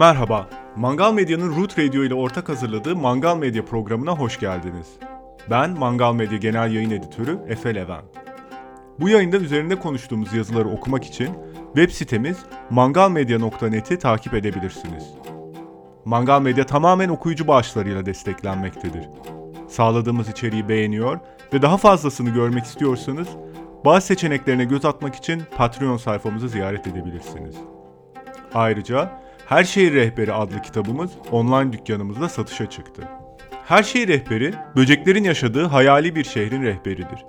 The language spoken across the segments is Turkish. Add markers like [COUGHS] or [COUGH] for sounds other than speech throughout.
Merhaba, Mangal Medya'nın Root Radio ile ortak hazırladığı Mangal Medya programına hoş geldiniz. Ben Mangal Medya Genel Yayın Editörü Efe Levent. Bu yayında üzerinde konuştuğumuz yazıları okumak için web sitemiz mangalmedya.net'i takip edebilirsiniz. Mangal Medya tamamen okuyucu bağışlarıyla desteklenmektedir. Sağladığımız içeriği beğeniyor ve daha fazlasını görmek istiyorsanız bazı seçeneklerine göz atmak için Patreon sayfamızı ziyaret edebilirsiniz. Ayrıca Her Şehir Rehberi adlı kitabımız online dükkanımızda satışa çıktı. Her Şehir Rehberi, böceklerin yaşadığı hayali bir şehrin rehberidir.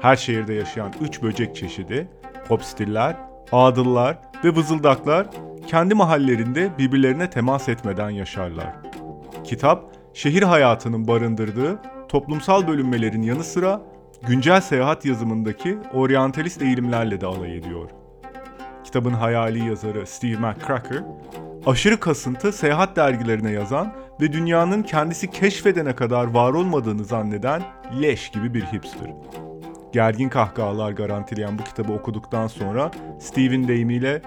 Her şehirde yaşayan üç böcek çeşidi, popstiller, ağdıllar ve vızıldaklar kendi mahallelerinde birbirlerine temas etmeden yaşarlar. Kitap, şehir hayatının barındırdığı toplumsal bölünmelerin yanı sıra güncel seyahat yazımındaki oryantalist eğilimlerle de alay ediyor. Kitabın hayali yazarı Steve McCracker, aşırı kasıntı seyahat dergilerine yazan ve dünyanın kendisi keşfedene kadar var olmadığını zanneden leş gibi bir hipster. Gergin kahkahalar garantileyen bu kitabı okuduktan sonra Steve'in deyimiyle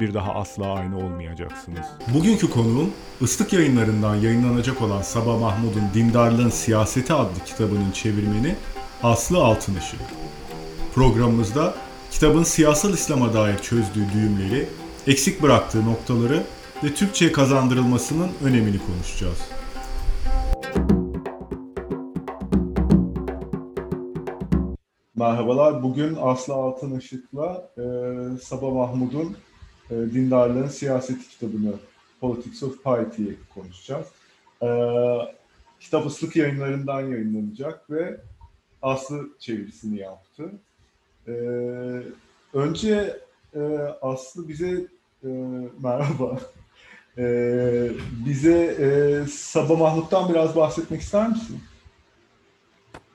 bir daha asla aynı olmayacaksınız. Bugünkü konuğum Islık yayınlarından yayınlanacak olan Sabah Mahmud'un Dindarlığın Siyaseti adlı kitabının çevirmeni Aslı Altınışık. Programımızda kitabın siyasal İslam'a dair çözdüğü düğümleri, eksik bıraktığı noktaları ve Türkçe'ye kazandırılmasının önemini konuşacağız. Merhabalar. Bugün Aslı Altınışık'la e, Sabah Mahmud'un e, Dindarlığın Siyaseti kitabını Politics of Piety'yi konuşacağız. E, kitap ıslık yayınlarından yayınlanacak ve Aslı çevirisini yaptı. E, önce e, Aslı bize e, merhaba. [LAUGHS] E, bize e, Sabah Mahmut'tan biraz bahsetmek ister misin?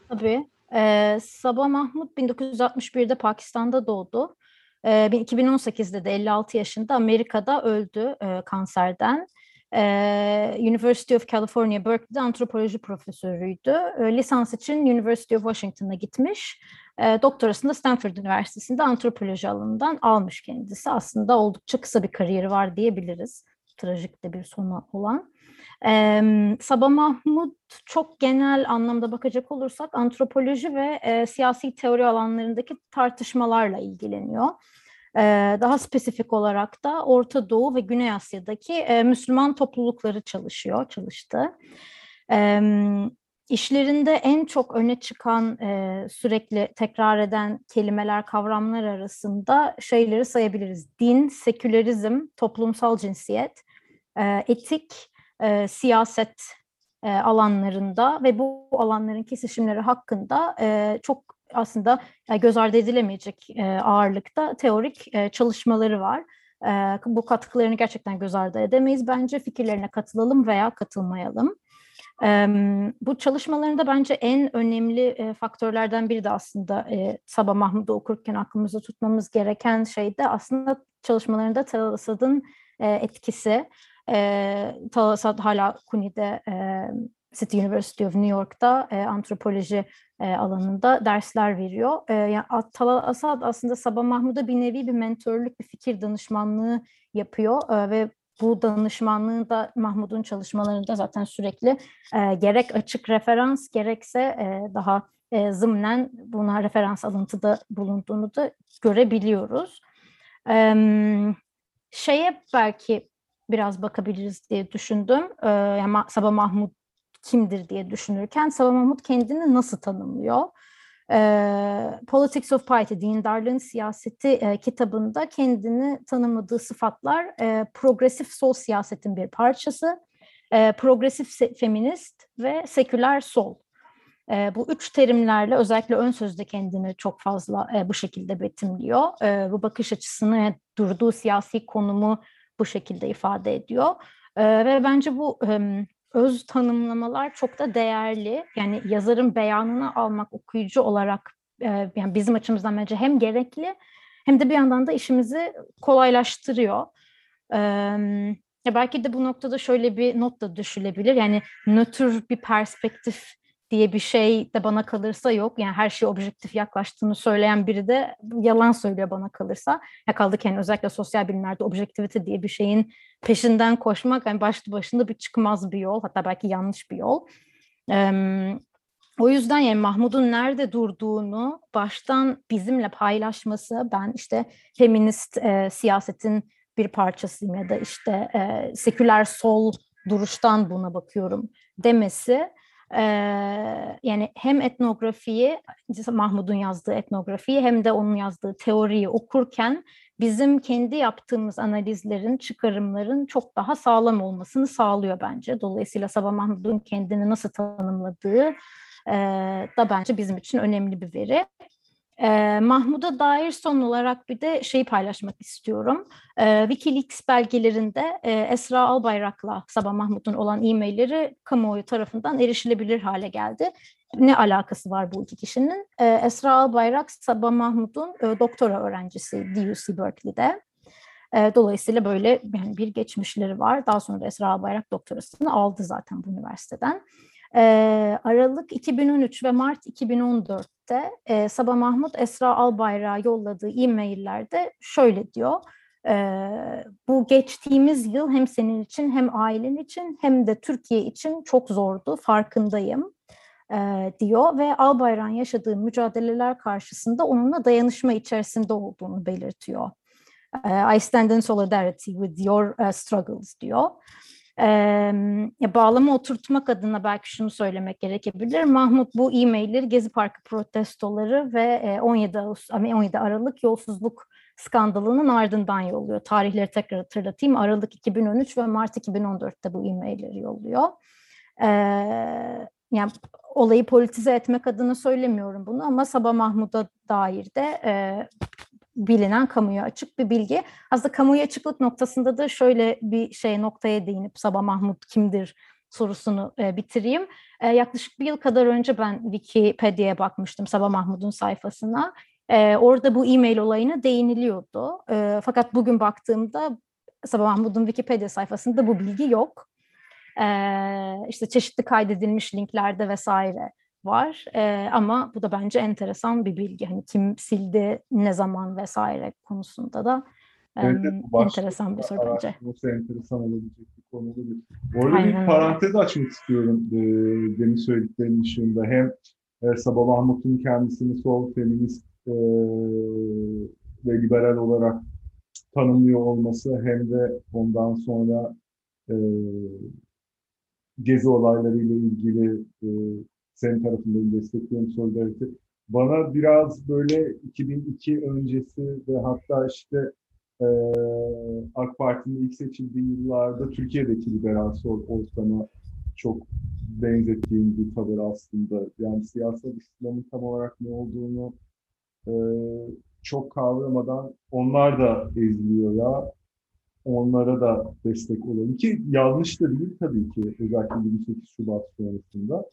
Tabii. Ee, Sabah Mahmut 1961'de Pakistan'da doğdu. Ee, 2018'de de 56 yaşında Amerika'da öldü e, kanserden. Ee, University of California Berkeley'de antropoloji profesörüydü. Ee, lisans için University of Washington'a gitmiş. Ee, doktorasını Stanford Üniversitesi'nde antropoloji alanından almış kendisi. Aslında oldukça kısa bir kariyeri var diyebiliriz. Trajik de bir sonu olan. Ee, Sabah Mahmut çok genel anlamda bakacak olursak antropoloji ve e, siyasi teori alanlarındaki tartışmalarla ilgileniyor. Ee, daha spesifik olarak da Orta Doğu ve Güney Asya'daki e, Müslüman toplulukları çalışıyor, çalıştı. İşlerinde en çok öne çıkan, e, sürekli tekrar eden kelimeler, kavramlar arasında şeyleri sayabiliriz. Din, sekülerizm, toplumsal cinsiyet, e, etik, e, siyaset e, alanlarında ve bu alanların kesişimleri hakkında e, çok aslında göz ardı edilemeyecek e, ağırlıkta teorik e, çalışmaları var. E, bu katkılarını gerçekten göz ardı edemeyiz. Bence fikirlerine katılalım veya katılmayalım. Bu çalışmalarında bence en önemli e, faktörlerden biri de aslında e, Sabah Mahmud'u okurken aklımızda tutmamız gereken şey de aslında çalışmalarında Tel Asad'ın e, etkisi. Tal Asad hala CUNY'de e, City University of New York'ta antropoloji alanında dersler veriyor. E, yani Tal Asad aslında Sabah Mahmud'a bir nevi bir mentorluk, bir fikir danışmanlığı yapıyor ve bu danışmanlığı da Mahmud'un çalışmalarında zaten sürekli e, gerek açık referans gerekse e, daha e, zımnen buna referans alıntıda bulunduğunu da görebiliyoruz. E, şeye belki biraz bakabiliriz diye düşündüm. E, yani Sabah Mahmud kimdir diye düşünürken Sabah Mahmut kendini nasıl tanımlıyor? Politics of Piety, Dindarlığın Siyaseti kitabında kendini tanımladığı sıfatlar progresif sol siyasetin bir parçası, progresif feminist ve seküler sol. E, bu üç terimlerle özellikle ön sözde kendini çok fazla e, bu şekilde betimliyor. E, bu bakış açısını, durduğu siyasi konumu bu şekilde ifade ediyor. E, ve bence bu e, öz tanımlamalar çok da değerli. Yani yazarın beyanını almak okuyucu olarak e, yani bizim açımızdan bence hem gerekli hem de bir yandan da işimizi kolaylaştırıyor. E, ya belki de bu noktada şöyle bir not da düşülebilir. Yani nötr bir perspektif diye bir şey de bana kalırsa yok. Yani her şey objektif yaklaştığını söyleyen biri de yalan söylüyor bana kalırsa. Ya kaldı ki yani özellikle sosyal bilimlerde objektivite diye bir şeyin peşinden koşmak yani başlı başında bir çıkmaz bir yol. Hatta belki yanlış bir yol. Ee, o yüzden yani Mahmud'un nerede durduğunu baştan bizimle paylaşması, ben işte feminist e, siyasetin bir parçasıyım ya da işte e, seküler sol duruştan buna bakıyorum demesi yani hem etnografiyi Mahmud'un yazdığı etnografiyi hem de onun yazdığı teoriyi okurken bizim kendi yaptığımız analizlerin, çıkarımların çok daha sağlam olmasını sağlıyor bence. Dolayısıyla Sabah Mahmud'un kendini nasıl tanımladığı da bence bizim için önemli bir veri. E, Mahmud'a dair son olarak bir de şeyi paylaşmak istiyorum. E, Wikileaks belgelerinde e, Esra Albayrak'la Sabah Mahmud'un olan e-mailleri kamuoyu tarafından erişilebilir hale geldi. Ne alakası var bu iki kişinin? E, Esra Albayrak, Sabah Mahmud'un e, doktora öğrencisi DUC Berkeley'de. E, dolayısıyla böyle yani bir geçmişleri var. Daha sonra da Esra Albayrak doktorasını aldı zaten bu üniversiteden. E, Aralık 2013 ve Mart 2014'te e, Sabah Mahmut Esra Albayrak'a yolladığı e-maillerde şöyle diyor. E, bu geçtiğimiz yıl hem senin için hem ailen için hem de Türkiye için çok zordu farkındayım e, diyor ve Albayrak'ın yaşadığı mücadeleler karşısında onunla dayanışma içerisinde olduğunu belirtiyor. I stand in solidarity with your struggles diyor. E, bağlama oturtmak adına belki şunu söylemek gerekebilir. Mahmut bu e-mailleri Gezi Parkı protestoları ve 17, Ağustos, 17 Aralık yolsuzluk skandalının ardından yolluyor. Tarihleri tekrar hatırlatayım. Aralık 2013 ve Mart 2014'te bu e-mailleri yolluyor. Ee, yani olayı politize etmek adına söylemiyorum bunu ama Sabah Mahmud'a dair de e, bilinen kamuya açık bir bilgi. Aslında kamuya açıklık noktasında da şöyle bir şey noktaya değinip Sabah Mahmut kimdir sorusunu e, bitireyim. E, yaklaşık bir yıl kadar önce ben Wikipedia'ya bakmıştım Sabah Mahmut'un sayfasına. E, orada bu e-mail olayına değiniliyordu. E, fakat bugün baktığımda Sabah Mahmut'un Wikipedia sayfasında bu bilgi yok. E, işte çeşitli kaydedilmiş linklerde vesaire var. E, ama bu da bence enteresan bir bilgi. Hani kim sildi, ne zaman vesaire konusunda da evet, evet, enteresan bir soru bence. Nasıl enteresan olabilecek bir konu olabilir. Orada Aynen. bir parantez açmak istiyorum e, demin söylediklerinin dışında. Hem e, Sabah Mahmut'un kendisini sol, feminist e, ve liberal olarak tanımlıyor olması hem de ondan sonra e, gezi olaylarıyla ilgili e, senin tarafından destekliyorum solidarite. Bana biraz böyle 2002 öncesi ve hatta işte e, AK Parti'nin ilk seçildiği yıllarda Türkiye'deki liberal sol ortama çok benzettiğim bir tavır aslında. Yani siyasal İslam'ın tam olarak ne olduğunu e, çok kavramadan onlar da eziliyor ya. Onlara da destek olalım ki yanlış da değil tabii ki özellikle 28 Şubat sonrasında.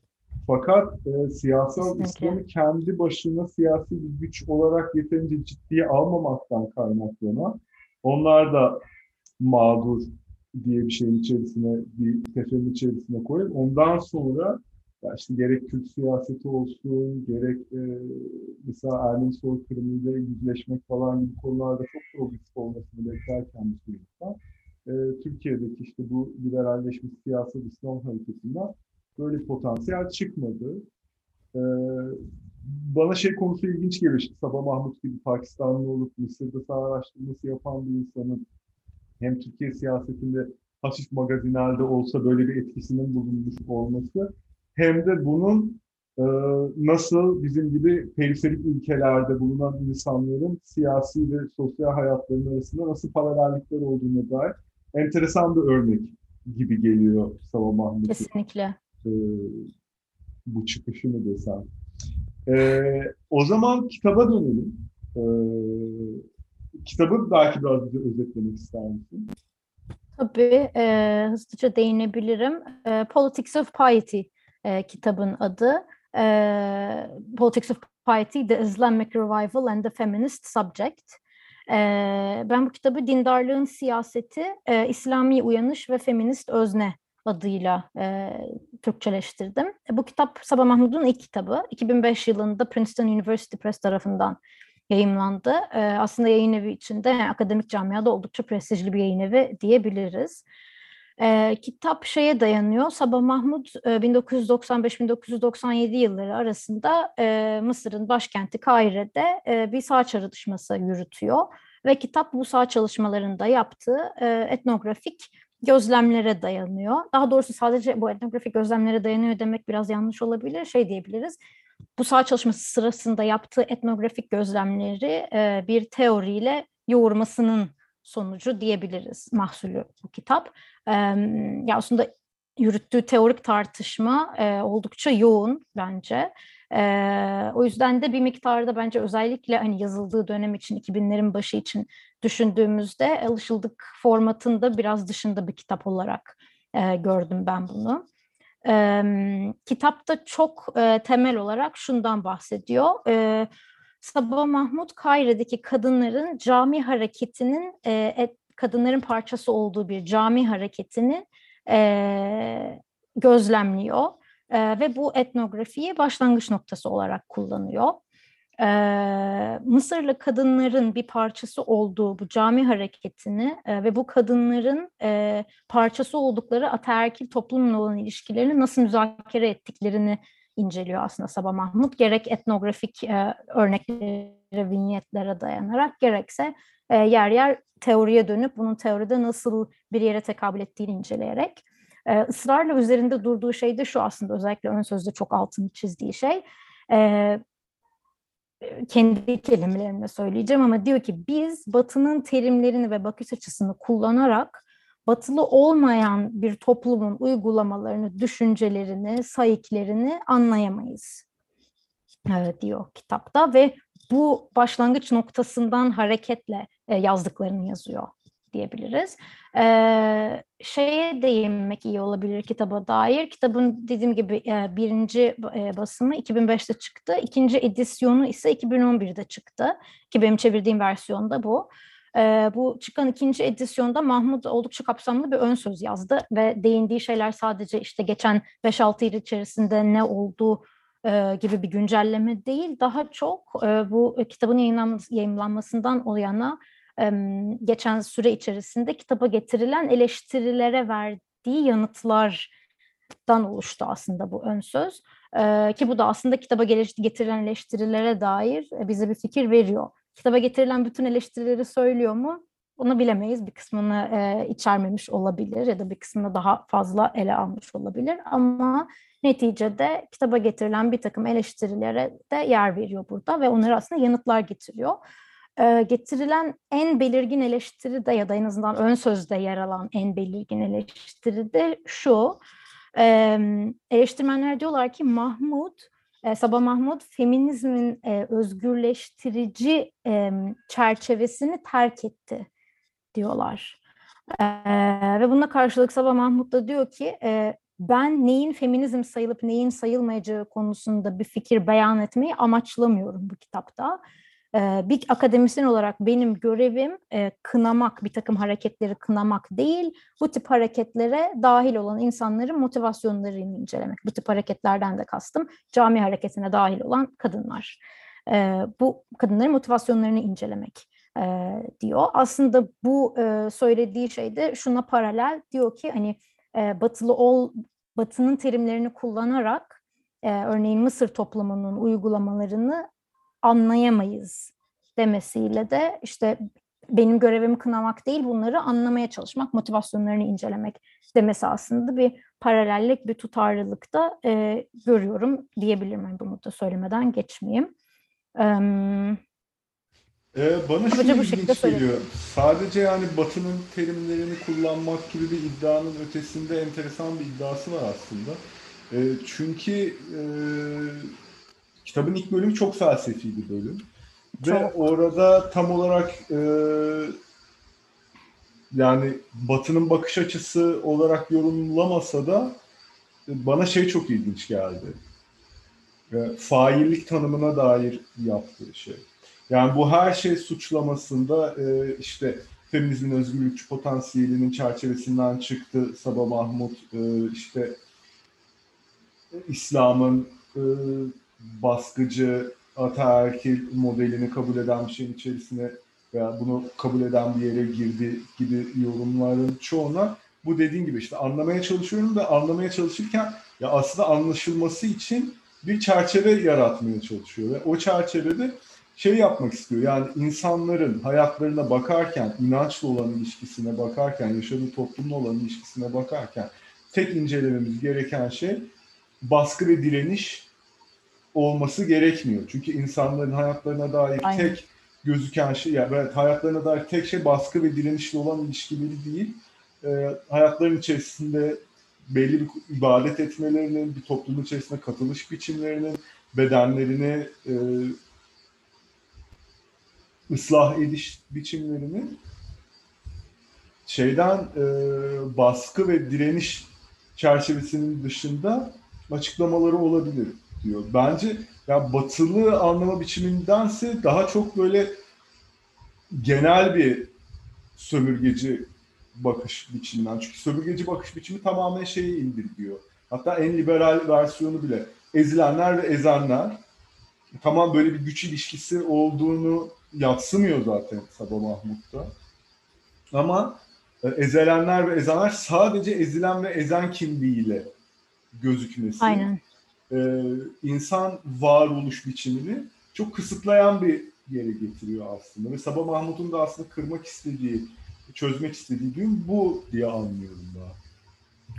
Fakat e, siyasal İslam'ı kendi başına siyasi bir güç olarak yeterince ciddiye almamaktan kaynaklanan onlar da mağdur diye bir şeyin içerisine, bir tefenin içerisine koyup ondan sonra ya işte gerek Kürt siyaseti olsun, gerek e, mesela Ermeni soykırımıyla yüzleşmek falan gibi konularda çok progresif olmasını beklerken bir süreçten e, Türkiye'deki işte bu liberalleşmiş siyasal İslam hareketinden böyle potansiyel çıkmadı. Ee, bana şey konusu ilginç geliyor. İşte Sabah Mahmut gibi Pakistanlı olup Mısır'da sağ araştırması yapan bir insanın hem Türkiye siyasetinde hafif magazinelde olsa böyle bir etkisinin bulunmuş olması hem de bunun e, nasıl bizim gibi periferik ülkelerde bulunan insanların siyasi ve sosyal hayatlarının arasında nasıl paralellikler olduğuna dair enteresan bir örnek gibi geliyor Sabah Mahmut'un. Kesinlikle e, bu çıkışı mı desem. E, o zaman kitaba dönelim. E, kitabı belki biraz bize özetlemek ister misin? Tabii, e, hızlıca değinebilirim. E, Politics of Piety e, kitabın adı. E, Politics of Piety, The Islamic Revival and the Feminist Subject. E, ben bu kitabı dindarlığın siyaseti, e, İslami uyanış ve feminist özne adıyla e, Türkçeleştirdim. Bu kitap Sabah Mahmud'un ilk kitabı. 2005 yılında Princeton University Press tarafından yayımlandı. Aslında yayın evi içinde yani akademik camiada oldukça prestijli bir yayın evi diyebiliriz. E, kitap şeye dayanıyor. Sabah Mahmut e, 1995-1997 yılları arasında e, Mısır'ın başkenti Kahire'de e, bir sağ çalışması yürütüyor. Ve kitap bu sağ çalışmalarında yaptığı e, etnografik gözlemlere dayanıyor. Daha doğrusu sadece bu etnografik gözlemlere dayanıyor demek biraz yanlış olabilir. Şey diyebiliriz. Bu sağ çalışması sırasında yaptığı etnografik gözlemleri e, bir teoriyle yoğurmasının sonucu diyebiliriz mahsulü bu kitap. E, ya aslında yürüttüğü teorik tartışma e, oldukça yoğun bence. E, o yüzden de bir miktarda bence özellikle hani yazıldığı dönem için 2000'lerin başı için düşündüğümüzde alışıldık formatında biraz dışında bir kitap olarak e, gördüm ben bunu. E, kitapta çok e, temel olarak şundan bahsediyor. E, Sabah Mahmut Kaire'deki kadınların cami hareketinin e, et, kadınların parçası olduğu bir cami hareketini e, gözlemliyor e, ve bu etnografiyi başlangıç noktası olarak kullanıyor. E, Mısırlı kadınların bir parçası olduğu bu cami hareketini e, ve bu kadınların e, parçası oldukları ataerkil toplumla olan ilişkilerini nasıl müzakere ettiklerini inceliyor aslında Sabah Mahmut. Gerek etnografik e, örneklere, vinyetlere dayanarak gerekse e, yer yer teoriye dönüp bunun teoride nasıl bir yere tekabül ettiğini inceleyerek. E, ısrarla üzerinde durduğu şey de şu aslında özellikle ön sözde çok altını çizdiği şey. Kendi kelimelerimle söyleyeceğim ama diyor ki biz batının terimlerini ve bakış açısını kullanarak batılı olmayan bir toplumun uygulamalarını, düşüncelerini, sayıklerini anlayamayız diyor kitapta ve bu başlangıç noktasından hareketle yazdıklarını yazıyor diyebiliriz. Ee, şeye değinmek iyi olabilir kitaba dair. Kitabın dediğim gibi birinci basımı 2005'te çıktı. İkinci edisyonu ise 2011'de çıktı. Ki benim çevirdiğim versiyonda bu. E, bu çıkan ikinci edisyonda Mahmut oldukça kapsamlı bir ön söz yazdı ve değindiği şeyler sadece işte geçen 5-6 yıl içerisinde ne oldu e, gibi bir güncelleme değil. Daha çok bu kitabın yayınlanması, yayınlanmasından o yana geçen süre içerisinde kitaba getirilen eleştirilere verdiği yanıtlardan oluştu aslında bu ön söz. E, ki bu da aslında kitaba getirilen eleştirilere dair bize bir fikir veriyor kitaba getirilen bütün eleştirileri söylüyor mu? Onu bilemeyiz. Bir kısmını e, içermemiş olabilir ya da bir kısmını daha fazla ele almış olabilir. Ama neticede kitaba getirilen bir takım eleştirilere de yer veriyor burada ve onları aslında yanıtlar getiriyor. E, getirilen en belirgin eleştiri de ya da en azından ön sözde yer alan en belirgin eleştiri de şu. E, eleştirmenler diyorlar ki Mahmut Sabah Mahmut feminizmin e, özgürleştirici e, çerçevesini terk etti diyorlar. E, ve buna karşılık Sabah Mahmut da diyor ki e, ben neyin feminizm sayılıp neyin sayılmayacağı konusunda bir fikir beyan etmeyi amaçlamıyorum bu kitapta. Bir akademisyen olarak benim görevim kınamak, bir takım hareketleri kınamak değil, bu tip hareketlere dahil olan insanların motivasyonlarını incelemek. Bu tip hareketlerden de kastım cami hareketine dahil olan kadınlar. Bu kadınların motivasyonlarını incelemek diyor. Aslında bu söylediği şey de şuna paralel diyor ki hani batılı ol, batının terimlerini kullanarak örneğin Mısır toplumunun uygulamalarını anlayamayız demesiyle de işte benim görevim kınamak değil bunları anlamaya çalışmak, motivasyonlarını incelemek demesi aslında bir paralellik, bir tutarlılıkta e, görüyorum diyebilirim. Yani bunu da söylemeden geçmeyeyim. Ee, bana şu bu ilginç geliyor. Sadece yani Batı'nın terimlerini kullanmak gibi bir iddianın ötesinde enteresan bir iddiası var aslında. E, çünkü e, Kitabın ilk bölümü çok felsefi bir bölüm. Çok. Ve orada tam olarak e, yani Batı'nın bakış açısı olarak yorumlamasa da e, bana şey çok ilginç geldi. E, faillik tanımına dair yaptığı şey. Yani bu her şey suçlamasında e, işte feminizmin özgürlükçü potansiyelinin çerçevesinden çıktı Sabah Mahmut e, işte İslam'ın e, baskıcı ataerkil modelini kabul eden bir şeyin içerisine veya bunu kabul eden bir yere girdi gibi yorumların çoğuna bu dediğin gibi işte anlamaya çalışıyorum da anlamaya çalışırken ya aslında anlaşılması için bir çerçeve yaratmaya çalışıyor ve o çerçevede şey yapmak istiyor. Yani insanların hayatlarına bakarken, inançla olan ilişkisine bakarken, yaşadığı toplumla olan ilişkisine bakarken tek incelememiz gereken şey baskı ve direniş olması gerekmiyor. Çünkü insanların hayatlarına dair Aynen. tek gözüken şey, yani evet, hayatlarına dair tek şey baskı ve direnişle olan ilişkileri değil. Ee, hayatların içerisinde belli bir ibadet etmelerinin, bir toplumun içerisinde katılış biçimlerinin, bedenlerini e, ıslah ediş biçimlerinin şeyden e, baskı ve direniş çerçevesinin dışında açıklamaları olabilir diyor. Bence ya batılı anlama biçimindense daha çok böyle genel bir sömürgeci bakış biçiminden. Çünkü sömürgeci bakış biçimi tamamen şeye indirgiyor. Hatta en liberal versiyonu bile ezilenler ve ezenler tamam böyle bir güç ilişkisi olduğunu yatsımıyor zaten Sabah Mahmut'ta. Ama e, ezilenler ve ezenler sadece ezilen ve ezen kimliğiyle gözükmesi. Aynen. E, insan varoluş biçimini çok kısıtlayan bir yere getiriyor aslında. Ve Sabah Mahmut'un da aslında kırmak istediği, çözmek istediği düğüm bu diye anlıyorum daha.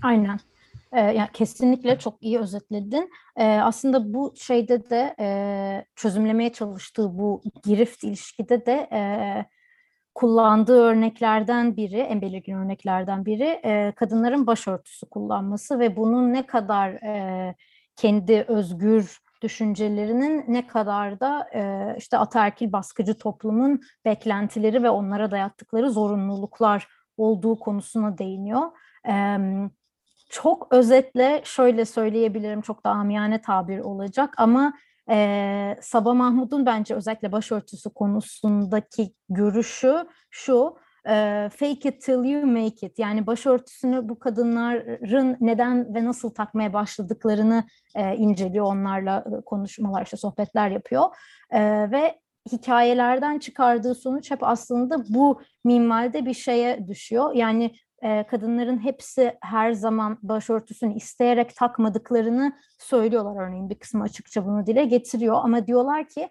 Aynen. Ee, yani kesinlikle çok iyi özetledin. Ee, aslında bu şeyde de e, çözümlemeye çalıştığı bu girift ilişkide de e, kullandığı örneklerden biri, en belirgin örneklerden biri e, kadınların başörtüsü kullanması ve bunun ne kadar e, kendi özgür düşüncelerinin ne kadar da e, işte ataerkil baskıcı toplumun beklentileri ve onlara dayattıkları zorunluluklar olduğu konusuna değiniyor. E, çok özetle şöyle söyleyebilirim, çok da amiyane tabir olacak ama e, Sabah Mahmud'un bence özellikle başörtüsü konusundaki görüşü şu, fake it till you make it. Yani başörtüsünü bu kadınların neden ve nasıl takmaya başladıklarını e, inceliyor, onlarla konuşmalar, işte sohbetler yapıyor E, ve hikayelerden çıkardığı sonuç hep aslında bu minvalde bir şeye düşüyor. Yani e, kadınların hepsi her zaman başörtüsünü isteyerek takmadıklarını söylüyorlar örneğin bir kısmı açıkça bunu dile getiriyor ama diyorlar ki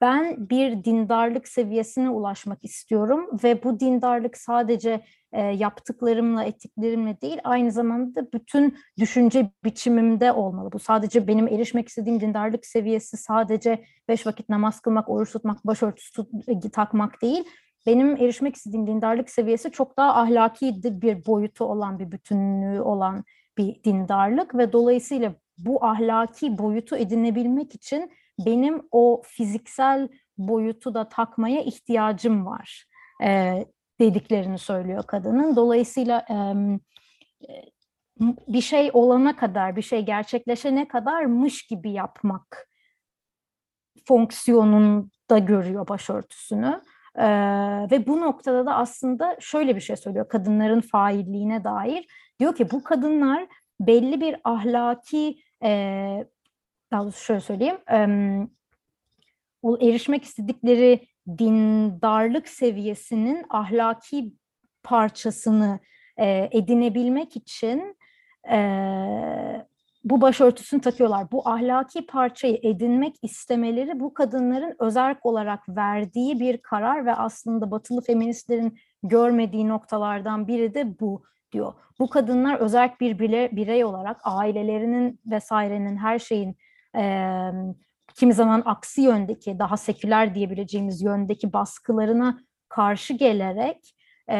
ben bir dindarlık seviyesine ulaşmak istiyorum ve bu dindarlık sadece e, yaptıklarımla, ettiklerimle değil aynı zamanda bütün düşünce biçimimde olmalı. Bu sadece benim erişmek istediğim dindarlık seviyesi sadece beş vakit namaz kılmak, oruç tutmak, başörtüsü tut, takmak değil benim erişmek istediğim dindarlık seviyesi çok daha ahlaki bir boyutu olan bir bütünlüğü olan bir dindarlık ve dolayısıyla bu ahlaki boyutu edinebilmek için benim o fiziksel boyutu da takmaya ihtiyacım var e, dediklerini söylüyor kadının. Dolayısıyla e, bir şey olana kadar, bir şey gerçekleşene kadarmış gibi yapmak fonksiyonunda görüyor başörtüsünü. Ee, ve bu noktada da aslında şöyle bir şey söylüyor kadınların failliğine dair. Diyor ki bu kadınlar belli bir ahlaki, e, daha doğrusu şöyle söyleyeyim, o erişmek istedikleri dindarlık seviyesinin ahlaki parçasını e, edinebilmek için e, bu başörtüsünü takıyorlar. Bu ahlaki parçayı edinmek istemeleri bu kadınların özerk olarak verdiği bir karar ve aslında batılı feministlerin görmediği noktalardan biri de bu diyor. Bu kadınlar özerk bir bire, birey olarak ailelerinin vesairenin her şeyin kimi zaman aksi yöndeki daha seküler diyebileceğimiz yöndeki baskılarına karşı gelerek e,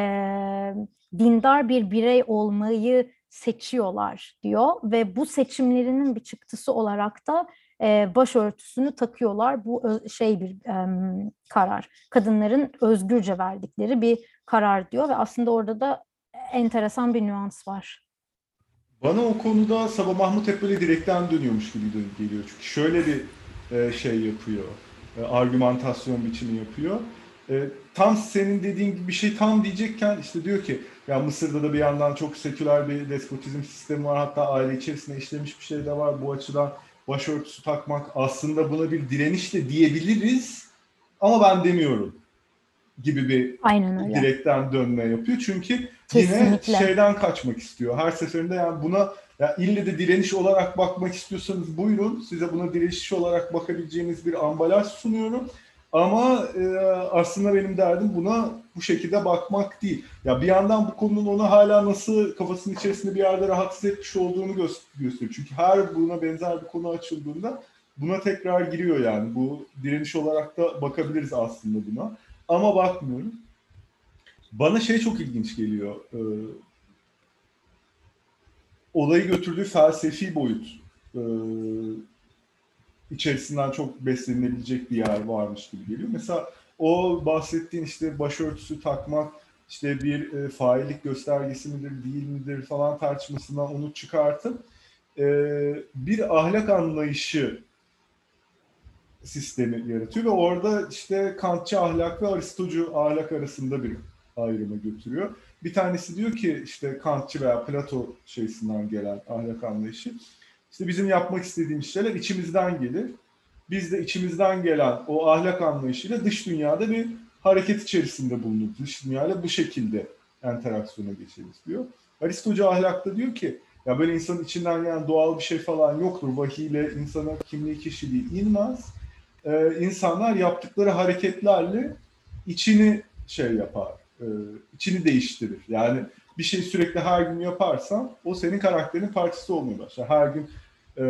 dindar bir birey olmayı seçiyorlar diyor ve bu seçimlerinin bir çıktısı olarak da e, başörtüsünü takıyorlar. Bu şey bir e, karar. Kadınların özgürce verdikleri bir karar diyor ve aslında orada da enteresan bir nüans var. Bana o konuda Sabah Mahmut hep böyle direkten dönüyormuş gibi geliyor. Çünkü şöyle bir e, şey yapıyor, e, argümantasyon biçimi yapıyor. e, tam senin dediğin gibi bir şey tam diyecekken işte diyor ki ya Mısır'da da bir yandan çok seküler bir despotizm sistemi var hatta aile içerisinde işlemiş bir şey de var bu açıdan başörtüsü takmak aslında buna bir direniş de diyebiliriz ama ben demiyorum gibi bir Aynen öyle. direkten dönme yapıyor. Çünkü Kesinlikle. yine şeyden kaçmak istiyor. Her seferinde yani buna ya ille de direniş olarak bakmak istiyorsanız buyurun. Size buna direniş olarak bakabileceğiniz bir ambalaj sunuyorum. Ama e, aslında benim derdim buna bu şekilde bakmak değil. Ya bir yandan bu konunun onu hala nasıl kafasının içerisinde bir yerde rahatsız etmiş olduğunu gö- gösteriyor. Çünkü her buna benzer bir konu açıldığında buna tekrar giriyor yani. Bu direniş olarak da bakabiliriz aslında buna. Ama bakmıyorum. Bana şey çok ilginç geliyor. Ee, olayı götürdüğü felsefi boyut. Ee, içerisinden çok beslenilebilecek bir yer varmış gibi geliyor. Mesela o bahsettiğin işte başörtüsü takmak işte bir e, faillik göstergesi midir değil midir falan tartışmasından onu çıkartıp e, bir ahlak anlayışı sistemi yaratıyor ve orada işte Kantçı ahlak ve Aristocu ahlak arasında bir ayrıma götürüyor. Bir tanesi diyor ki işte Kantçı veya Plato şeysinden gelen ahlak anlayışı işte bizim yapmak istediğimiz şeyler içimizden gelir. Biz de içimizden gelen o ahlak anlayışıyla dış dünyada bir hareket içerisinde bulunur. Dış dünyayla bu şekilde interaksiyona geçeriz diyor. Aristocu ahlakta diyor ki ya böyle insanın içinden gelen doğal bir şey falan yoktur. Vahiyle insana kimliği kişiliği inmez. Ee, insanlar yaptıkları hareketlerle içini şey yapar, e, içini değiştirir. Yani bir şey sürekli her gün yaparsan o senin karakterinin parçası olmaya başlar. Her gün e,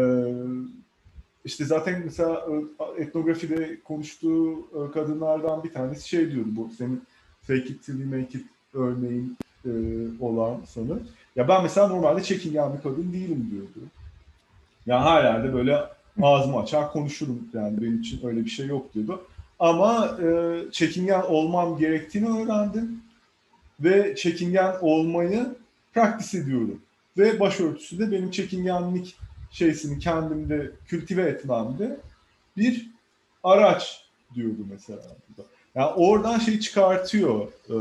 işte zaten mesela e, etnografide konuştuğu e, kadınlardan bir tanesi şey diyordu bu senin fake it till you make it örneğin e, olan sanı. Ya ben mesela normalde çekingen bir kadın değilim diyordu. Yani her yerde böyle ağzımı açar konuşurum yani benim için öyle bir şey yok diyordu. Ama e, çekingen olmam gerektiğini öğrendim ve çekingen olmayı praktis ediyorum. Ve başörtüsü de benim çekingenlik şeysini kendimde kültive etmemde bir araç diyordu mesela. Yani oradan şeyi çıkartıyor e,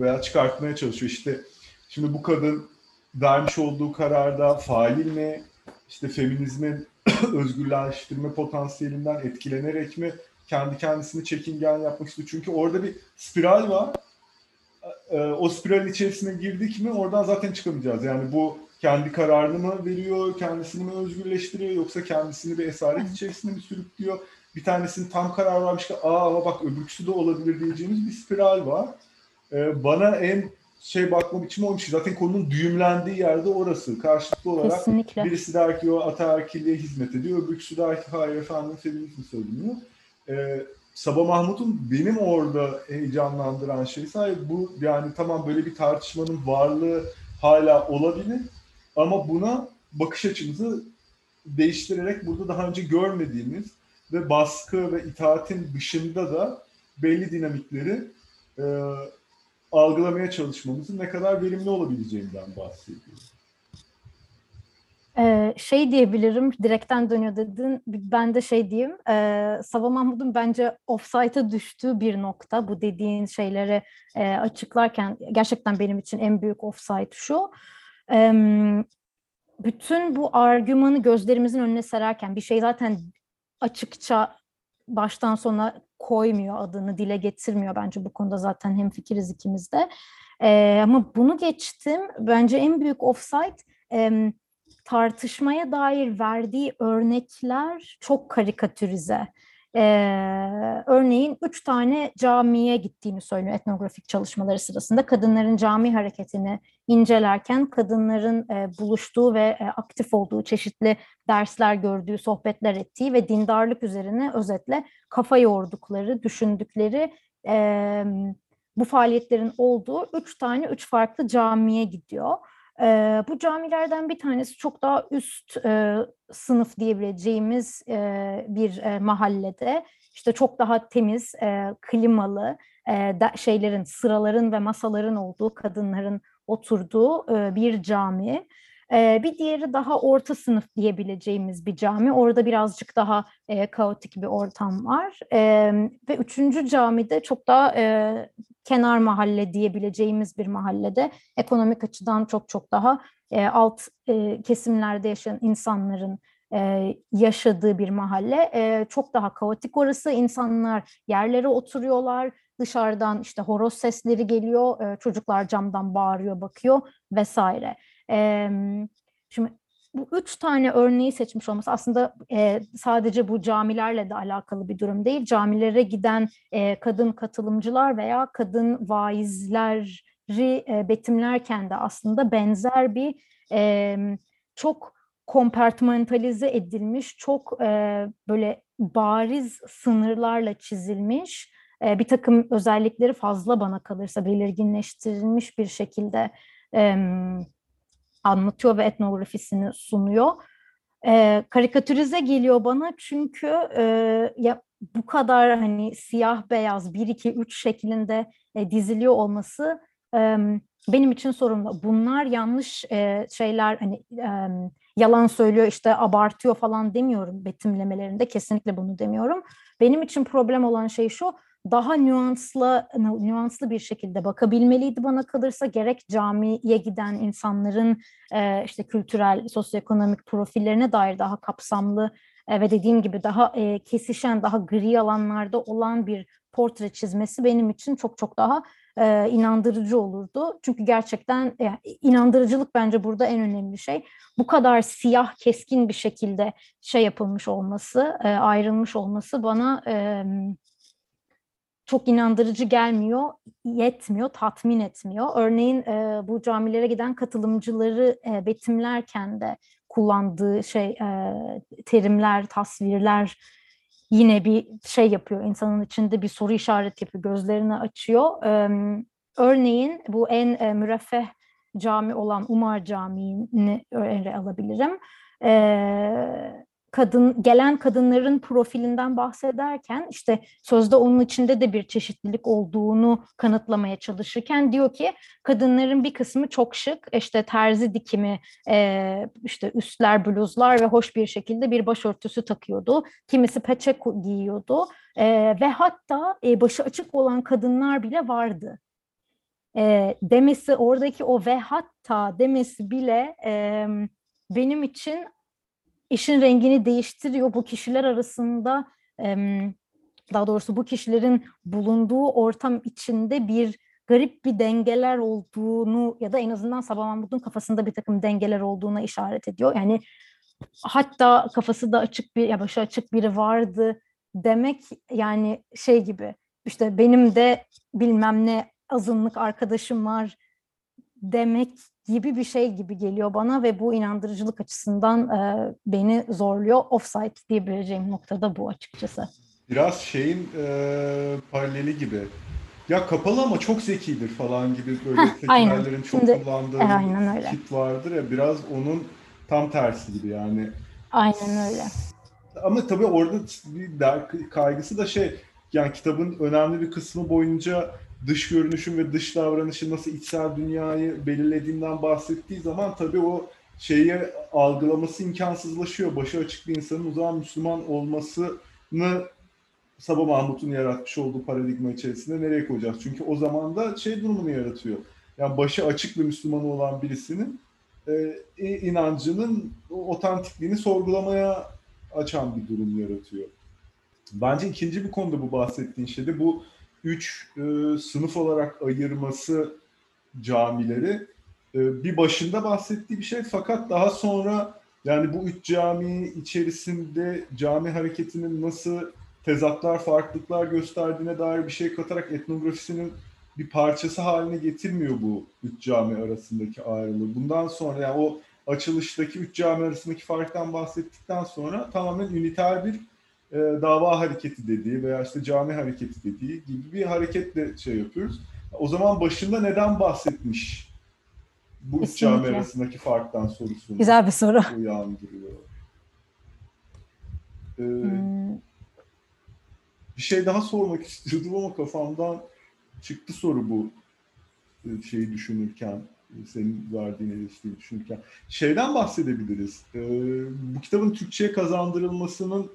veya çıkartmaya çalışıyor. İşte şimdi bu kadın vermiş olduğu kararda fail mi, işte feminizmin [COUGHS] özgürleştirme potansiyelinden etkilenerek mi kendi kendisini çekingen yapmak istiyor. Çünkü orada bir spiral var. E, o spiralin içerisine girdik mi oradan zaten çıkamayacağız. Yani bu kendi kararını mı veriyor, kendisini mi özgürleştiriyor yoksa kendisini bir esaret içerisine mi sürüklüyor? Bir tanesinin tam karar vermiş ki aa bak öbürküsü de olabilir diyeceğimiz bir spiral var. E, bana en şey bakma biçimi olmuş. Zaten konunun düğümlendiği yerde orası. Karşılıklı olarak Kesinlikle. birisi der ki o ataerkilliğe hizmet ediyor. Öbürküsü der ki hayır efendim feminizmi söyleniyor. Ee, Sabah Mahmut'un benim orada heyecanlandıran şey sadece bu yani tamam böyle bir tartışmanın varlığı hala olabilir ama buna bakış açımızı değiştirerek burada daha önce görmediğimiz ve baskı ve itaatin dışında da belli dinamikleri e, algılamaya çalışmamızın ne kadar verimli olabileceğinden bahsediyor. Ee, şey diyebilirim, direkten dönüyor dedin. Ben de şey diyeyim, e, Sabah Mahmut'un bence offside'a düştüğü bir nokta. Bu dediğin şeyleri e, açıklarken gerçekten benim için en büyük offside şu. E, bütün bu argümanı gözlerimizin önüne sererken bir şey zaten açıkça baştan sona koymuyor adını, dile getirmiyor. Bence bu konuda zaten hemfikiriz ikimiz de. E, ama bunu geçtim. Bence en büyük offside... E, tartışmaya dair verdiği örnekler çok karikatürize. Ee, örneğin üç tane camiye gittiğini söylüyor etnografik çalışmaları sırasında. Kadınların cami hareketini incelerken kadınların e, buluştuğu ve e, aktif olduğu çeşitli dersler gördüğü, sohbetler ettiği ve dindarlık üzerine özetle kafa yordukları, düşündükleri e, bu faaliyetlerin olduğu üç tane, üç farklı camiye gidiyor. E, bu camilerden bir tanesi çok daha üst e, sınıf diyebileceğimiz e, bir e, mahallede. İşte çok daha temiz, e, klimalı e, de, şeylerin, sıraların ve masaların olduğu, kadınların oturduğu bir cami. Bir diğeri daha orta sınıf diyebileceğimiz bir cami. Orada birazcık daha kaotik bir ortam var. Ve üçüncü camide çok daha kenar mahalle diyebileceğimiz bir mahallede ekonomik açıdan çok çok daha alt kesimlerde yaşayan insanların yaşadığı bir mahalle. Çok daha kaotik orası. İnsanlar yerlere oturuyorlar. Dışarıdan işte horoz sesleri geliyor. E, çocuklar camdan bağırıyor, bakıyor vesaire. E, şimdi bu üç tane örneği seçmiş olması aslında e, sadece bu camilerle de alakalı bir durum değil. Camilere giden e, kadın katılımcılar veya kadın vaizleri e, betimlerken de aslında benzer bir e, çok kompartmentalize edilmiş, çok e, böyle bariz sınırlarla çizilmiş, e, bir takım özellikleri fazla bana kalırsa belirginleştirilmiş bir şekilde e, anlatıyor ve etnografisini sunuyor. E, karikatürize geliyor bana çünkü e, ya bu kadar hani siyah beyaz 1 2 3 şeklinde e, diziliyor olması e, benim için sorunlu. Bunlar yanlış e, şeyler hani e, yalan söylüyor işte abartıyor falan demiyorum betimlemelerinde kesinlikle bunu demiyorum. Benim için problem olan şey şu daha nüanslı nüanslı bir şekilde bakabilmeliydi bana kalırsa gerek camiye giden insanların e, işte kültürel sosyoekonomik profillerine dair daha kapsamlı e, ve dediğim gibi daha e, kesişen daha gri alanlarda olan bir portre çizmesi benim için çok çok daha e, inandırıcı olurdu. Çünkü gerçekten e, inandırıcılık bence burada en önemli şey. Bu kadar siyah keskin bir şekilde şey yapılmış olması, e, ayrılmış olması bana e, çok inandırıcı gelmiyor, yetmiyor, tatmin etmiyor. Örneğin e, bu camilere giden katılımcıları e, betimlerken de kullandığı şey e, terimler, tasvirler yine bir şey yapıyor. İnsanın içinde bir soru işareti yapıyor, gözlerini açıyor. E, örneğin bu en e, müreffeh cami olan Umar Camii'ni öyle alabilirim. E, kadın gelen kadınların profilinden bahsederken işte sözde onun içinde de bir çeşitlilik olduğunu kanıtlamaya çalışırken diyor ki kadınların bir kısmı çok şık işte terzi dikimi e, işte üstler bluzlar ve hoş bir şekilde bir başörtüsü takıyordu. Kimisi peçe giyiyordu ve hatta başı açık olan kadınlar bile vardı. Demesi oradaki o ve hatta demesi bile benim için işin rengini değiştiriyor. Bu kişiler arasında daha doğrusu bu kişilerin bulunduğu ortam içinde bir garip bir dengeler olduğunu ya da en azından Sabah Mahmut'un kafasında bir takım dengeler olduğuna işaret ediyor. Yani hatta kafası da açık bir ya başı açık biri vardı demek yani şey gibi işte benim de bilmem ne azınlık arkadaşım var demek gibi bir şey gibi geliyor bana ve bu inandırıcılık açısından e, beni zorluyor. Offsite diyebileceğim noktada bu açıkçası. Biraz şeyin e, paraleli gibi. Ya kapalı ama çok zekidir falan gibi böyle seçmenlerin çok Şimdi, kullandığı aynen öyle. kit vardır ya biraz onun tam tersi gibi yani. Aynen öyle. Ama tabii orada bir kaygısı da şey yani kitabın önemli bir kısmı boyunca dış görünüşün ve dış davranışın nasıl içsel dünyayı belirlediğinden bahsettiği zaman tabii o şeyi algılaması imkansızlaşıyor. Başı açık bir insanın o zaman Müslüman olmasını Sabah Mahmut'un yaratmış olduğu paradigma içerisinde nereye koyacağız? Çünkü o zaman da şey durumunu yaratıyor. Yani başı açık bir Müslüman olan birisinin e, inancının otantikliğini sorgulamaya açan bir durum yaratıyor. Bence ikinci bir konuda bu bahsettiğin şeyde bu üç e, sınıf olarak ayırması camileri e, bir başında bahsettiği bir şey fakat daha sonra yani bu üç cami içerisinde cami hareketinin nasıl tezatlar, farklılıklar gösterdiğine dair bir şey katarak etnografisinin bir parçası haline getirmiyor bu üç cami arasındaki ayrılığı. Bundan sonra yani o açılıştaki üç cami arasındaki farktan bahsettikten sonra tamamen üniter bir e, dava hareketi dediği veya işte cami hareketi dediği gibi bir hareketle şey yapıyoruz. O zaman başında neden bahsetmiş bu üç cami arasındaki farktan sorusunu Güzel bir soru. uyandırıyor. Ee, hmm. Bir şey daha sormak istiyordum ama kafamdan çıktı soru bu e, şeyi düşünürken. senin verdiğin eleştiri düşünürken. Şeyden bahsedebiliriz. E, bu kitabın Türkçe'ye kazandırılmasının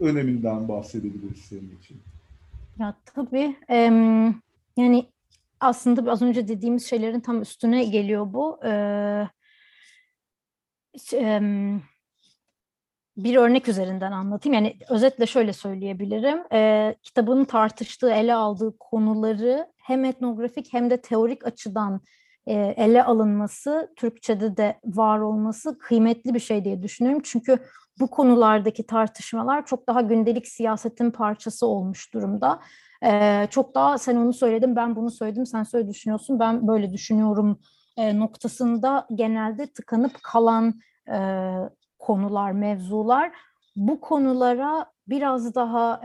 öneminden bahsedebiliriz senin için. Ya tabii. E, yani aslında az önce dediğimiz şeylerin tam üstüne geliyor bu. E, bir örnek üzerinden anlatayım. Yani özetle şöyle söyleyebilirim. E, kitabın tartıştığı, ele aldığı konuları hem etnografik hem de teorik açıdan ele alınması, Türkçe'de de var olması kıymetli bir şey diye düşünüyorum. Çünkü bu konulardaki tartışmalar çok daha gündelik siyasetin parçası olmuş durumda. Çok daha sen onu söyledin, ben bunu söyledim, sen söyle düşünüyorsun, ben böyle düşünüyorum noktasında genelde tıkanıp kalan konular, mevzular. Bu konulara biraz daha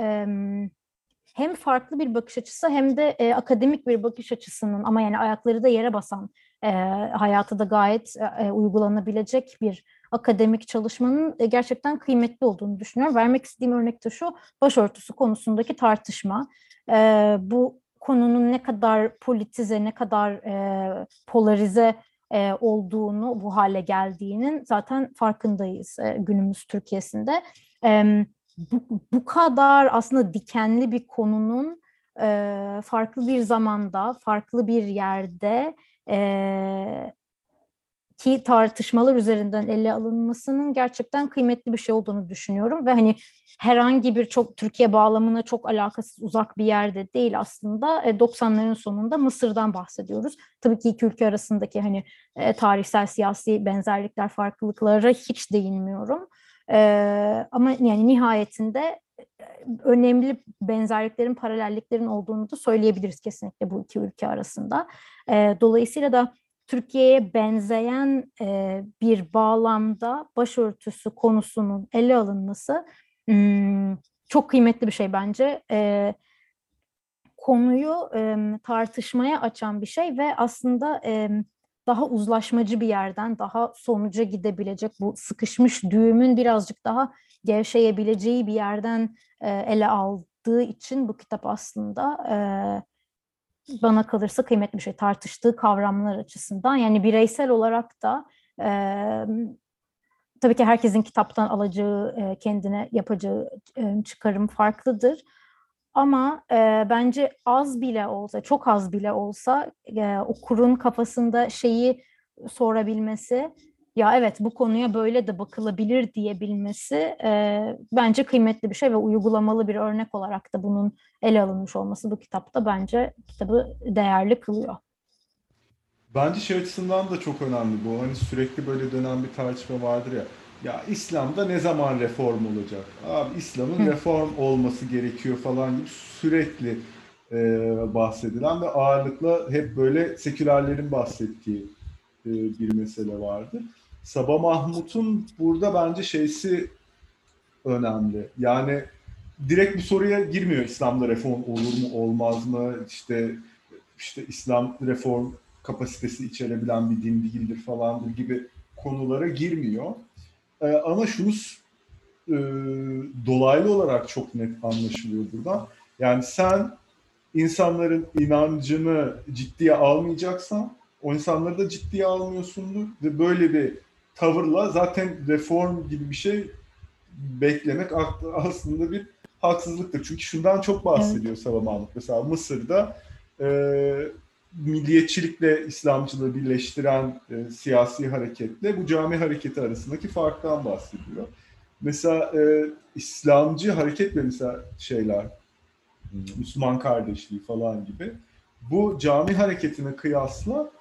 hem farklı bir bakış açısı hem de e, akademik bir bakış açısının ama yani ayakları da yere basan, e, hayata da gayet e, uygulanabilecek bir akademik çalışmanın e, gerçekten kıymetli olduğunu düşünüyorum. Vermek istediğim örnek de şu, başörtüsü konusundaki tartışma. E, bu konunun ne kadar politize, ne kadar e, polarize e, olduğunu, bu hale geldiğinin zaten farkındayız e, günümüz Türkiye'sinde. E, bu, bu kadar aslında dikenli bir konunun e, farklı bir zamanda, farklı bir yerde e, ki tartışmalar üzerinden ele alınmasının gerçekten kıymetli bir şey olduğunu düşünüyorum ve hani herhangi bir çok Türkiye bağlamına çok alakasız uzak bir yerde değil aslında 90'ların sonunda Mısır'dan bahsediyoruz. Tabii ki iki ülke arasındaki hani tarihsel siyasi benzerlikler farklılıklara hiç değinmiyorum. Ama yani nihayetinde önemli benzerliklerin, paralelliklerin olduğunu da söyleyebiliriz kesinlikle bu iki ülke arasında. Dolayısıyla da Türkiye'ye benzeyen e, bir bağlamda başörtüsü konusunun ele alınması hmm, çok kıymetli bir şey bence. E, konuyu e, tartışmaya açan bir şey ve aslında e, daha uzlaşmacı bir yerden daha sonuca gidebilecek bu sıkışmış düğümün birazcık daha gevşeyebileceği bir yerden e, ele aldığı için bu kitap aslında e, bana kalırsa kıymetli bir şey tartıştığı kavramlar açısından. Yani bireysel olarak da e, tabii ki herkesin kitaptan alacağı, e, kendine yapacağı e, çıkarım farklıdır. Ama e, bence az bile olsa, çok az bile olsa e, okurun kafasında şeyi sorabilmesi ya evet bu konuya böyle de bakılabilir diyebilmesi e, bence kıymetli bir şey ve uygulamalı bir örnek olarak da bunun ele alınmış olması bu kitapta bence kitabı değerli kılıyor. Bence şey açısından da çok önemli bu. Hani sürekli böyle dönen bir tartışma vardır ya. Ya İslam'da ne zaman reform olacak? Abi İslam'ın reform olması gerekiyor falan gibi sürekli e, bahsedilen ve ağırlıkla hep böyle sekülerlerin bahsettiği e, bir mesele vardır. Sabah Mahmut'un burada bence şeysi önemli. Yani direkt bir soruya girmiyor İslam'da reform olur mu olmaz mı? İşte işte İslam reform kapasitesi içerebilen bir din değildir falandır gibi konulara girmiyor. Ee, ama şunu e, dolaylı olarak çok net anlaşılıyor burada. Yani sen insanların inancını ciddiye almayacaksan o insanları da ciddiye almıyorsundur ve böyle bir tavırla zaten reform gibi bir şey beklemek aslında bir haksızlıktır. Çünkü şundan çok bahsediyor evet. Mahmut. Mesela Mısır'da e, milliyetçilikle İslamcılığı birleştiren e, siyasi hareketle bu cami hareketi arasındaki farktan bahsediyor. Mesela e, İslamcı hareketle mesela şeyler Müslüman kardeşliği falan gibi bu cami hareketine kıyasla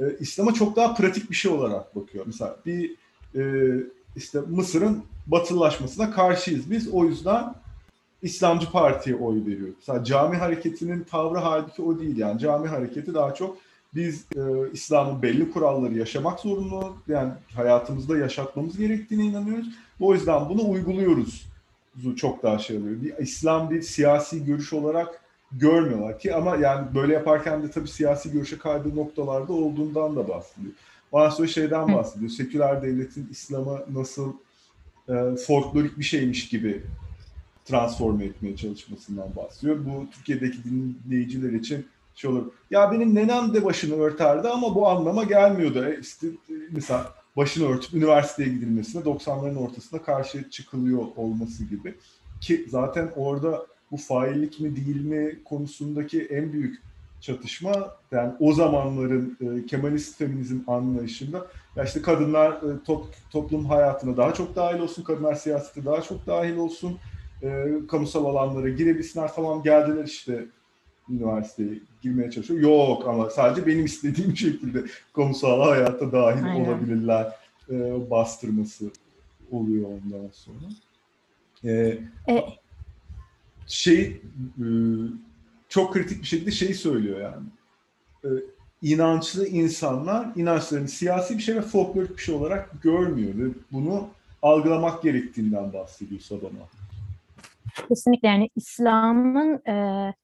e, İslam'a çok daha pratik bir şey olarak bakıyor. Mesela bir e, işte Mısır'ın batılılaşmasına karşıyız biz. O yüzden İslamcı Parti'ye oy veriyoruz. Mesela cami hareketinin tavrı halbuki o değil yani. Cami hareketi daha çok biz e, İslam'ın belli kuralları yaşamak zorunda, yani hayatımızda yaşatmamız gerektiğine inanıyoruz. O yüzden bunu uyguluyoruz. Çok daha şey oluyor. Bir, İslam bir siyasi görüş olarak görmüyorlar ki ama yani böyle yaparken de tabii siyasi görüşe kaydığı noktalarda olduğundan da bahsediyor. Ondan sonra şeyden bahsediyor. Seküler devletin İslam'a nasıl e, folklorik bir şeymiş gibi transforme etmeye çalışmasından bahsediyor. Bu Türkiye'deki dinleyiciler için şey olur. Ya benim nenem de başını örterdi ama bu anlama gelmiyordu. E işte mesela başını örtüp üniversiteye gidilmesine 90'ların ortasında karşı çıkılıyor olması gibi. Ki zaten orada bu faillik mi değil mi konusundaki en büyük çatışma yani o zamanların e, Kemalist feminizm anlayışında ya işte kadınlar e, top, toplum hayatına daha çok dahil olsun, kadınlar siyasete daha çok dahil olsun, e, kamusal alanlara girebilsinler tamam geldiler işte üniversiteye girmeye çalışıyor. Yok ama sadece benim istediğim [LAUGHS] şekilde kamusal hayata dahil Aynen. olabilirler e, bastırması oluyor ondan sonra. E, E, şey e, çok kritik bir şekilde şey söylüyor yani. E, inançlı insanlar inançlarını siyasi bir şey ve folklorik bir şey olarak görmüyor ve bunu algılamak gerektiğinden bahsediyor Sabama. Kesinlikle yani İslam'ın e,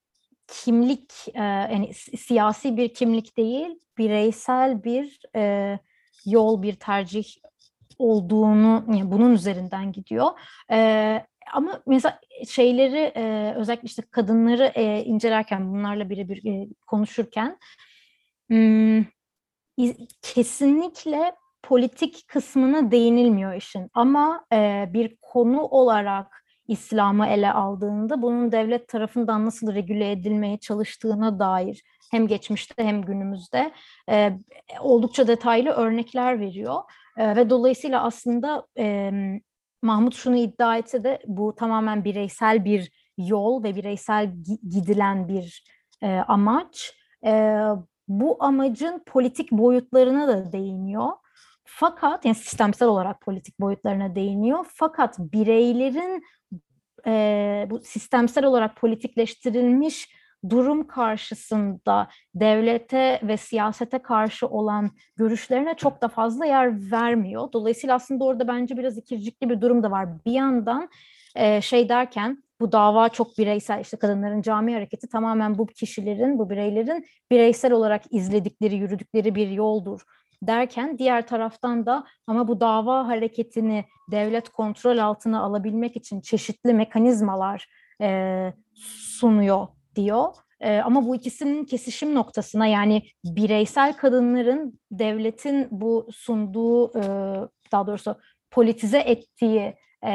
kimlik e, yani si- siyasi bir kimlik değil bireysel bir e, yol bir tercih olduğunu yani bunun üzerinden gidiyor. E, ama mesela şeyleri e, özellikle işte kadınları e, incelerken bunlarla birebir e, konuşurken hmm, iz- kesinlikle politik kısmına değinilmiyor işin ama e, bir konu olarak İslam'ı ele aldığında bunun devlet tarafından nasıl regüle edilmeye çalıştığına dair hem geçmişte hem günümüzde e, oldukça detaylı örnekler veriyor. E, ve dolayısıyla aslında e, Mahmut şunu iddia etse de bu tamamen bireysel bir yol ve bireysel gi- gidilen bir e, amaç. E, bu amacın politik boyutlarına da değiniyor. Fakat yani sistemsel olarak politik boyutlarına değiniyor. Fakat bireylerin e, bu sistemsel olarak politikleştirilmiş durum karşısında devlete ve siyasete karşı olan görüşlerine çok da fazla yer vermiyor. Dolayısıyla aslında orada bence biraz ikircikli bir durum da var. Bir yandan e, şey derken bu dava çok bireysel işte kadınların cami hareketi tamamen bu kişilerin, bu bireylerin bireysel olarak izledikleri, yürüdükleri bir yoldur derken diğer taraftan da ama bu dava hareketini devlet kontrol altına alabilmek için çeşitli mekanizmalar e, sunuyor diyor. E, ama bu ikisinin kesişim noktasına yani bireysel kadınların devletin bu sunduğu e, daha doğrusu politize ettiği e,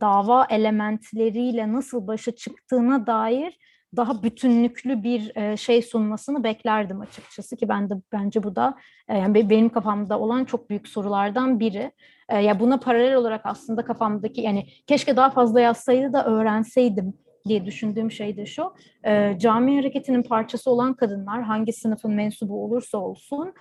dava elementleriyle nasıl başa çıktığına dair daha bütünlüklü bir e, şey sunmasını beklerdim açıkçası ki ben de bence bu da e, yani be- benim kafamda olan çok büyük sorulardan biri. E, ya buna paralel olarak aslında kafamdaki yani keşke daha fazla yazsaydı da öğrenseydim diye düşündüğüm şey de şu. Cami hareketinin parçası olan kadınlar hangi sınıfın mensubu olursa olsun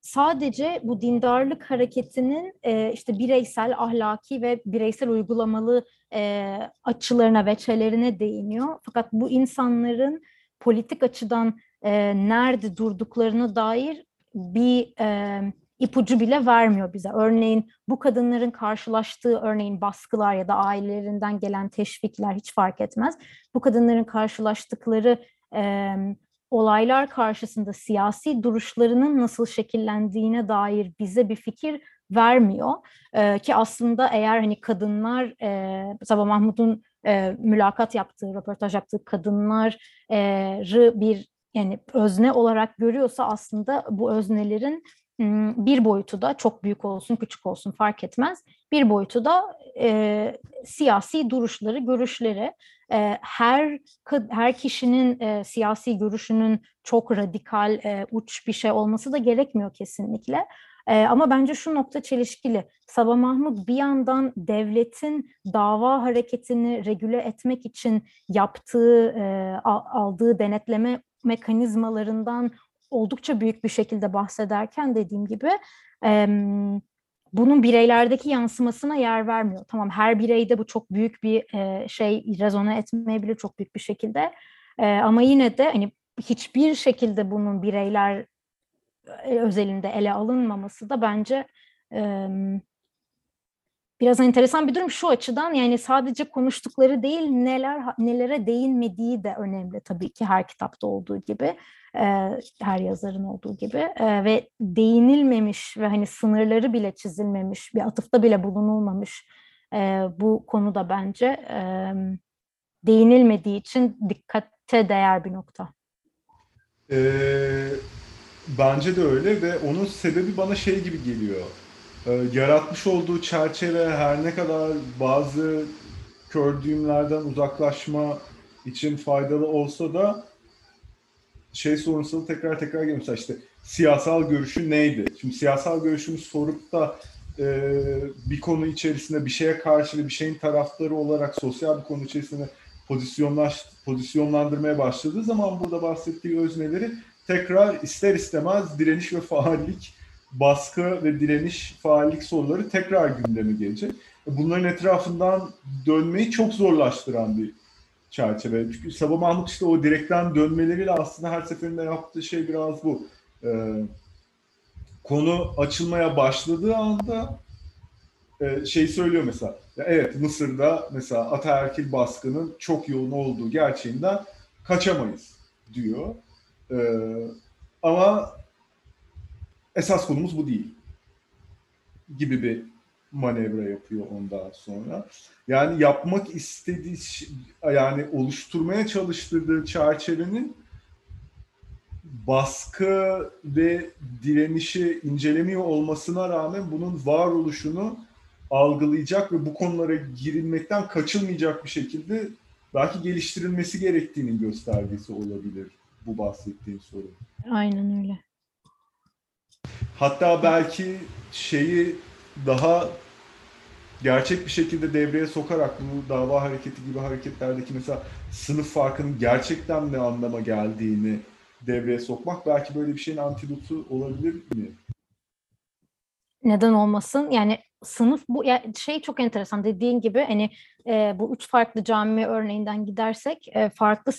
sadece bu dindarlık hareketinin işte bireysel, ahlaki ve bireysel uygulamalı e, açılarına, veçelerine değiniyor. Fakat bu insanların politik açıdan e, nerede durduklarına dair bir e, ipucu bile vermiyor bize. Örneğin bu kadınların karşılaştığı örneğin baskılar ya da ailelerinden gelen teşvikler hiç fark etmez. Bu kadınların karşılaştıkları e, olaylar karşısında siyasi duruşlarının nasıl şekillendiğine dair bize bir fikir vermiyor. Ee, ki aslında eğer hani kadınlar, e, Sabah Mahmut'un e, mülakat yaptığı, röportaj yaptığı kadınları bir yani özne olarak görüyorsa aslında bu öznelerin bir boyutu da çok büyük olsun, küçük olsun fark etmez. Bir boyutu da e, siyasi duruşları, görüşleri. E, her her kişinin e, siyasi görüşünün çok radikal, e, uç bir şey olması da gerekmiyor kesinlikle. E, ama bence şu nokta çelişkili. Sabah Mahmut bir yandan devletin dava hareketini regüle etmek için yaptığı, e, al- aldığı denetleme mekanizmalarından oldukça büyük bir şekilde bahsederken dediğim gibi e, bunun bireylerdeki yansımasına yer vermiyor. Tamam her bireyde bu çok büyük bir e, şey rezone etmeyebilir çok büyük bir şekilde. E, ama yine de hani hiçbir şekilde bunun bireyler özelinde ele alınmaması da bence e, biraz enteresan bir durum şu açıdan yani sadece konuştukları değil neler nelere değinmediği de önemli tabii ki her kitapta olduğu gibi e, her yazarın olduğu gibi e, ve değinilmemiş ve hani sınırları bile çizilmemiş bir atıfta bile bulunulmamış e, bu konuda bence e, değinilmediği için dikkate değer bir nokta. Ee, bence de öyle ve onun sebebi bana şey gibi geliyor. Ee, yaratmış olduğu çerçeve her ne kadar bazı kör düğümlerden uzaklaşma için faydalı olsa da şey sorunsalı tekrar tekrar geliyor. Mesela işte siyasal görüşü neydi? Şimdi siyasal görüşümü sorup da e, bir konu içerisinde bir şeye karşı bir şeyin taraftarı olarak sosyal bir konu içerisinde pozisyonlaş, pozisyonlandırmaya başladığı zaman burada bahsettiği özneleri tekrar ister istemez direniş ve faallik, baskı ve direniş, faallik soruları tekrar gündeme gelecek. Bunların etrafından dönmeyi çok zorlaştıran bir çerçeve. Çünkü Sabah Mahmut işte o direkten dönmeleriyle aslında her seferinde yaptığı şey biraz bu. Ee, konu açılmaya başladığı anda e, şey söylüyor mesela. Ya evet Mısır'da mesela ataerkil baskının çok yoğun olduğu gerçeğinden kaçamayız diyor. Ee, ama esas konumuz bu değil gibi bir manevra yapıyor ondan sonra. Yani yapmak istediği yani oluşturmaya çalıştırdığı çerçevenin baskı ve direnişi incelemiyor olmasına rağmen bunun varoluşunu algılayacak ve bu konulara girilmekten kaçılmayacak bir şekilde belki geliştirilmesi gerektiğinin göstergesi olabilir bu bahsettiğim sorun. Aynen öyle. Hatta belki şeyi daha gerçek bir şekilde devreye sokarak bu dava hareketi gibi hareketlerdeki mesela sınıf farkının gerçekten ne anlama geldiğini devreye sokmak belki böyle bir şeyin antidotu olabilir mi? Neden olmasın? Yani sınıf bu ya şey çok enteresan dediğin gibi hani e, bu üç farklı cami örneğinden gidersek e, farklı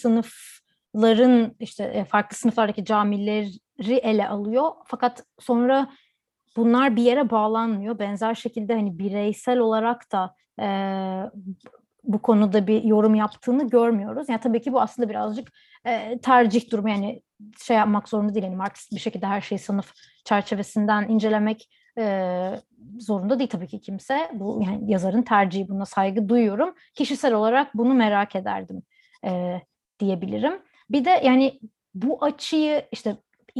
sınıfların işte e, farklı sınıflardaki camileri ele alıyor fakat sonra bunlar bir yere bağlanmıyor. Benzer şekilde hani bireysel olarak da e, bu konuda bir yorum yaptığını görmüyoruz. Yani tabii ki bu aslında birazcık e, tercih durumu yani şey yapmak zorunda değil. Yani Marksist bir şekilde her şeyi sınıf çerçevesinden incelemek e, zorunda değil tabii ki kimse. Bu yani yazarın tercihi buna saygı duyuyorum. Kişisel olarak bunu merak ederdim e, diyebilirim. Bir de yani bu açıyı işte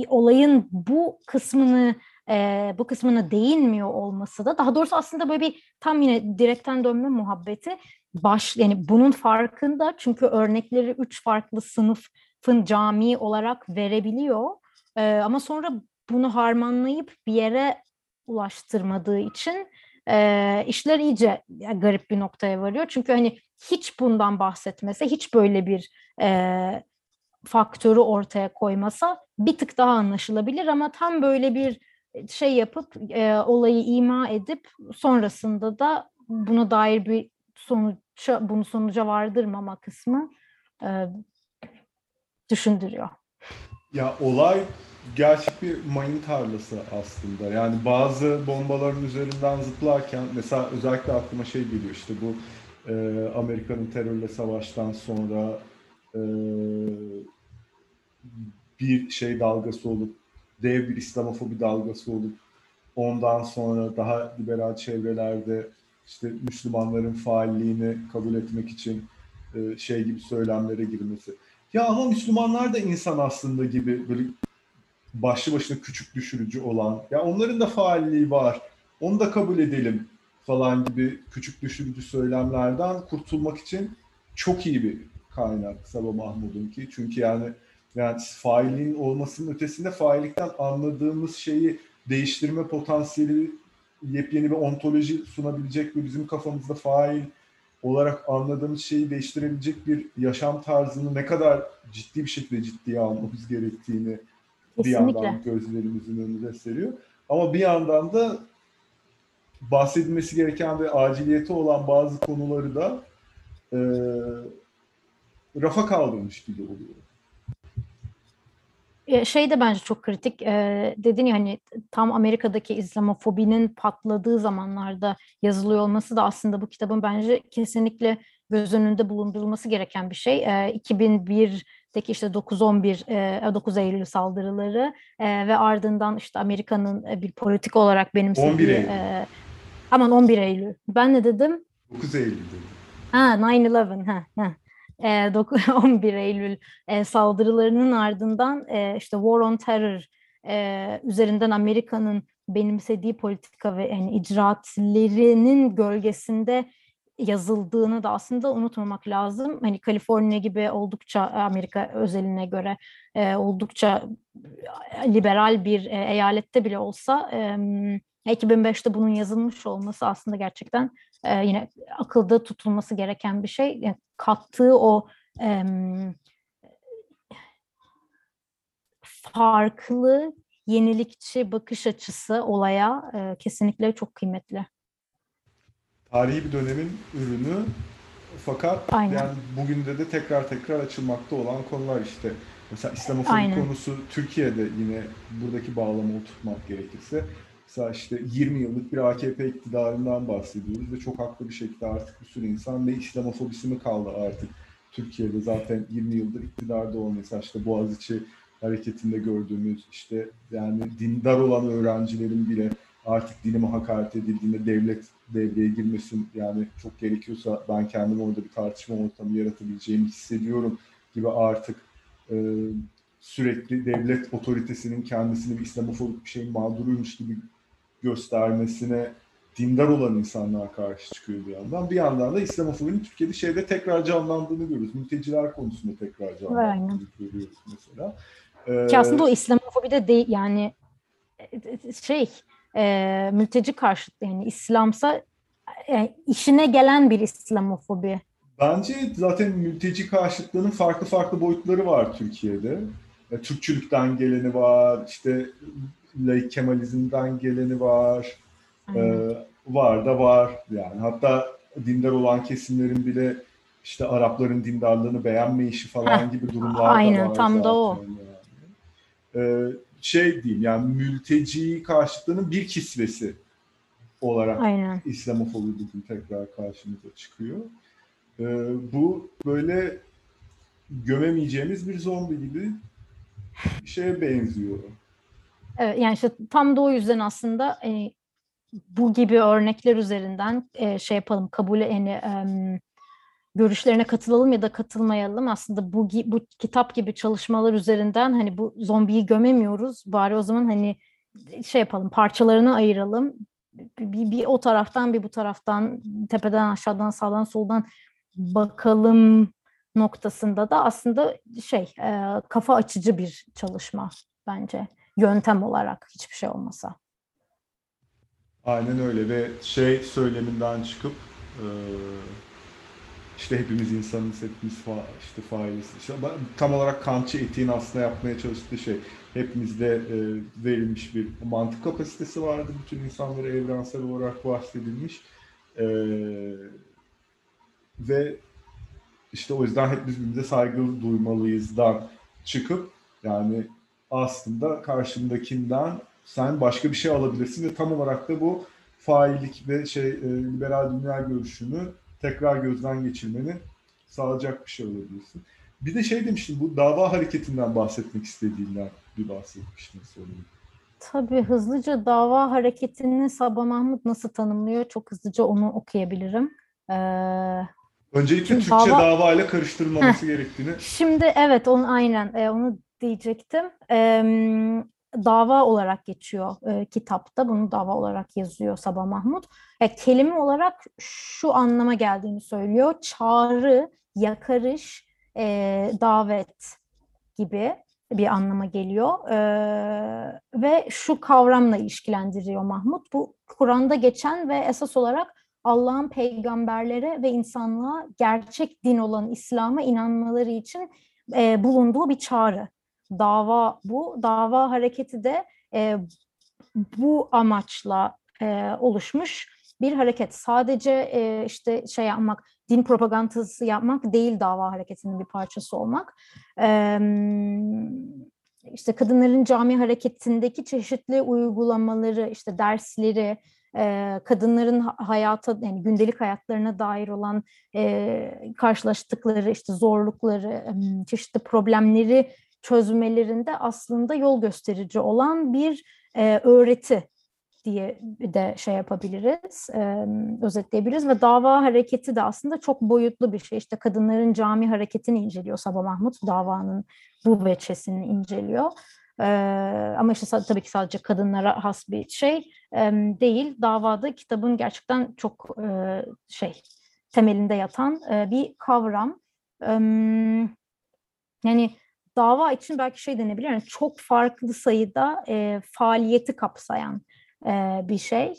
olayın bu kısmını e, bu kısmına değinmiyor olması da daha doğrusu aslında böyle bir tam yine direkten dönme muhabbeti baş yani bunun farkında çünkü örnekleri üç farklı sınıfın cami olarak verebiliyor e, ama sonra bunu harmanlayıp bir yere ulaştırmadığı için e, işler iyice garip bir noktaya varıyor. Çünkü hani hiç bundan bahsetmese, hiç böyle bir e, faktörü ortaya koymasa bir tık daha anlaşılabilir ama tam böyle bir şey yapıp e, olayı ima edip sonrasında da buna dair bir sonuca bunu sonuca vardırmama kısmı e, düşündürüyor. Ya olay gerçek bir mayın tarlası aslında. Yani bazı bombaların üzerinden zıplarken mesela özellikle aklıma şey geliyor işte bu e, Amerika'nın terörle savaştan sonra e, bir şey dalgası olup dev bir İslamofobi dalgası olup ondan sonra daha liberal çevrelerde işte Müslümanların faalliğini kabul etmek için e, şey gibi söylemlere girmesi. Ya ama Müslümanlar da insan aslında gibi böyle başlı başına küçük düşürücü olan, ya onların da faalliği var, onu da kabul edelim falan gibi küçük düşürücü söylemlerden kurtulmak için çok iyi bir kaynak Sabah Mahmud'un ki. Çünkü yani yani failin olmasının ötesinde faillikten anladığımız şeyi değiştirme potansiyeli yepyeni bir ontoloji sunabilecek ve bizim kafamızda fail olarak anladığımız şeyi değiştirebilecek bir yaşam tarzını ne kadar ciddi bir şekilde ciddiye almamız gerektiğini Kesinlikle. bir yandan gözlerimizin önünde seriyor. Ama bir yandan da bahsedilmesi gereken ve aciliyeti olan bazı konuları da e, rafa kaldırmış gibi oluyor şey de bence çok kritik. E, dedin ya hani tam Amerika'daki İslamofobinin patladığı zamanlarda yazılıyor olması da aslında bu kitabın bence kesinlikle göz önünde bulundurulması gereken bir şey. E, 2001'deki işte 9-11 e, 9 Eylül saldırıları e, ve ardından işte Amerika'nın bir politik olarak benimsediği 11 Eylül. E, aman 11 Eylül. Ben ne dedim? 9 Eylül dedim. Ha 9-11. Ha, ha. E, 11 [LAUGHS] Eylül saldırılarının ardından işte War on Terror üzerinden Amerika'nın benimsediği politika ve yani icraatlerinin gölgesinde yazıldığını da aslında unutmamak lazım. Hani Kaliforniya gibi oldukça Amerika özeline göre oldukça liberal bir eyalette bile olsa 2005'te bunun yazılmış olması aslında gerçekten e, yine akılda tutulması gereken bir şey. Yani kattığı o e, farklı yenilikçi bakış açısı olaya e, kesinlikle çok kıymetli. Tarihi bir dönemin ürünü fakat Aynen. yani bugün de de tekrar tekrar açılmakta olan konular işte. Mesela İslamofobi konusu Türkiye'de yine buradaki bağlamı oturtmak gerekirse mesela işte 20 yıllık bir AKP iktidarından bahsediyoruz ve çok haklı bir şekilde artık bir sürü insan ne İslamofobisi mi kaldı artık Türkiye'de? Zaten 20 yıldır iktidarda olan mesela işte Boğaziçi hareketinde gördüğümüz işte yani dindar olan öğrencilerin bile artık dinime hakaret edildiğinde devlet devreye girmesin yani çok gerekiyorsa ben kendim orada bir tartışma ortamı yaratabileceğimi hissediyorum gibi artık e, sürekli devlet otoritesinin kendisini bir İslamofobik bir şeyin mağduruymuş gibi göstermesine dindar olan insanlar karşı çıkıyor bir yandan. Bir yandan da İslamofobinin Türkiye'de şeyde tekrar canlandığını görüyoruz. Mülteciler konusunda tekrar canlandığını görüyoruz mesela. Ee, Ki aslında o İslamofobi de değil yani şey e, mülteci karşıtı yani İslamsa yani e, işine gelen bir İslamofobi. Bence zaten mülteci karşıtlığının farklı farklı boyutları var Türkiye'de. E, Türkçülükten geleni var, işte laik Kemalizm'den geleni var. E, var da var yani. Hatta dindar olan kesimlerin bile işte Arapların dindarlığını beğenmeyişi falan Heh, gibi durumlar aynen, da var. tam da o. Yani. Ee, şey diyeyim yani mülteci karşıtlığının bir kisvesi olarak Aynen. İslamofobi bugün tekrar karşımıza çıkıyor. Ee, bu böyle gömemeyeceğimiz bir zombi gibi şeye benziyor. Evet, yani işte tam da o yüzden aslında e, bu gibi örnekler üzerinden e, şey yapalım kabul yani e, görüşlerine katılalım ya da katılmayalım. Aslında bu bu kitap gibi çalışmalar üzerinden hani bu zombiyi gömemiyoruz. Bari o zaman hani şey yapalım, parçalarını ayıralım. Bir, bir o taraftan bir bu taraftan tepeden aşağıdan sağdan soldan bakalım noktasında da aslında şey e, kafa açıcı bir çalışma bence yöntem olarak hiçbir şey olmasa. Aynen öyle ve şey söyleminden çıkıp işte hepimiz insanız, hepimiz fa işte failiz. İşte tam olarak Kantçı etiğin aslında yapmaya çalıştığı şey. Hepimizde verilmiş bir mantık kapasitesi vardı. Bütün insanlara evrensel olarak bahsedilmiş. Ve işte o yüzden hepimiz birbirimize saygı duymalıyızdan çıkıp yani aslında karşındakinden sen başka bir şey alabilirsin ve tam olarak da bu faillik ve şey e, liberal dünya görüşünü tekrar gözden geçirmeni sağlayacak bir şey olabilirsin. Bir de şey demiştin bu dava hareketinden bahsetmek istediğinden bir bahsetmiştin sorayım. Tabii hızlıca dava hareketini Sabah Mahmut nasıl tanımlıyor? Çok hızlıca onu okuyabilirim. Ee, Öncelikle Türkçe dava... dava ile karıştırılmaması gerektiğini. Şimdi evet onu aynen e, onu diyecektim. E, dava olarak geçiyor e, kitapta. Bunu dava olarak yazıyor Sabah Mahmut. E, kelime olarak şu anlama geldiğini söylüyor. Çağrı, yakarış, e, davet gibi bir anlama geliyor. E, ve şu kavramla ilişkilendiriyor Mahmut. Bu Kur'an'da geçen ve esas olarak Allah'ın peygamberlere ve insanlığa gerçek din olan İslam'a inanmaları için e, bulunduğu bir çağrı dava bu. Dava hareketi de e, bu amaçla e, oluşmuş bir hareket. Sadece e, işte şey yapmak, din propagandası yapmak değil dava hareketinin bir parçası olmak. E, işte kadınların cami hareketindeki çeşitli uygulamaları, işte dersleri, e, kadınların hayata yani gündelik hayatlarına dair olan e, karşılaştıkları işte zorlukları, çeşitli problemleri çözmelerinde aslında yol gösterici olan bir e, öğreti diye de şey yapabiliriz, e, özetleyebiliriz ve dava hareketi de aslında çok boyutlu bir şey. İşte kadınların cami hareketini inceliyor Sabah Mahmut, davanın bu veçesini inceliyor. E, ama işte tabii ki sadece kadınlara has bir şey e, değil. Davada kitabın gerçekten çok e, şey temelinde yatan e, bir kavram. E, yani dava için belki şey denebilir, yani çok farklı sayıda e, faaliyeti kapsayan e, bir şey.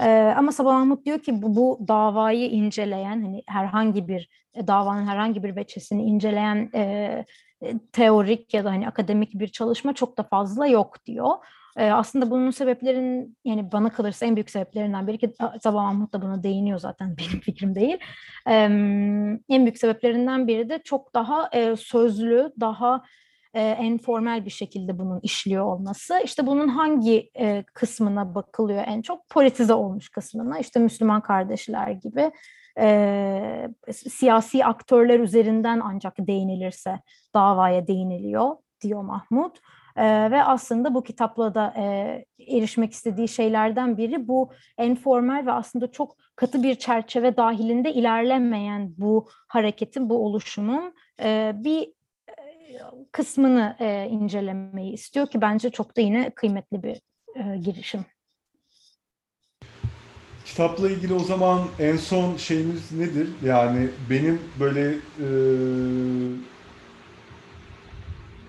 E, ama Sabah Mahmut diyor ki bu, bu davayı inceleyen, hani herhangi bir e, davanın herhangi bir veçesini inceleyen e, e, teorik ya da hani akademik bir çalışma çok da fazla yok diyor. E, aslında bunun sebeplerin yani bana kalırsa en büyük sebeplerinden biri ki Sabah Mahmut da buna değiniyor zaten [LAUGHS] benim fikrim değil. E, en büyük sebeplerinden biri de çok daha e, sözlü, daha e, enformel bir şekilde bunun işliyor olması. İşte bunun hangi e, kısmına bakılıyor en çok? Politize olmuş kısmına. İşte Müslüman kardeşler gibi e, siyasi aktörler üzerinden ancak değinilirse davaya değiniliyor diyor Mahmut. E, ve aslında bu kitapla da e, erişmek istediği şeylerden biri bu enformel ve aslında çok katı bir çerçeve dahilinde ilerlemeyen bu hareketin, bu oluşumun e, bir kısmını e, incelemeyi istiyor ki bence çok da yine kıymetli bir e, girişim. Kitapla ilgili o zaman en son şeyimiz nedir? Yani benim böyle e,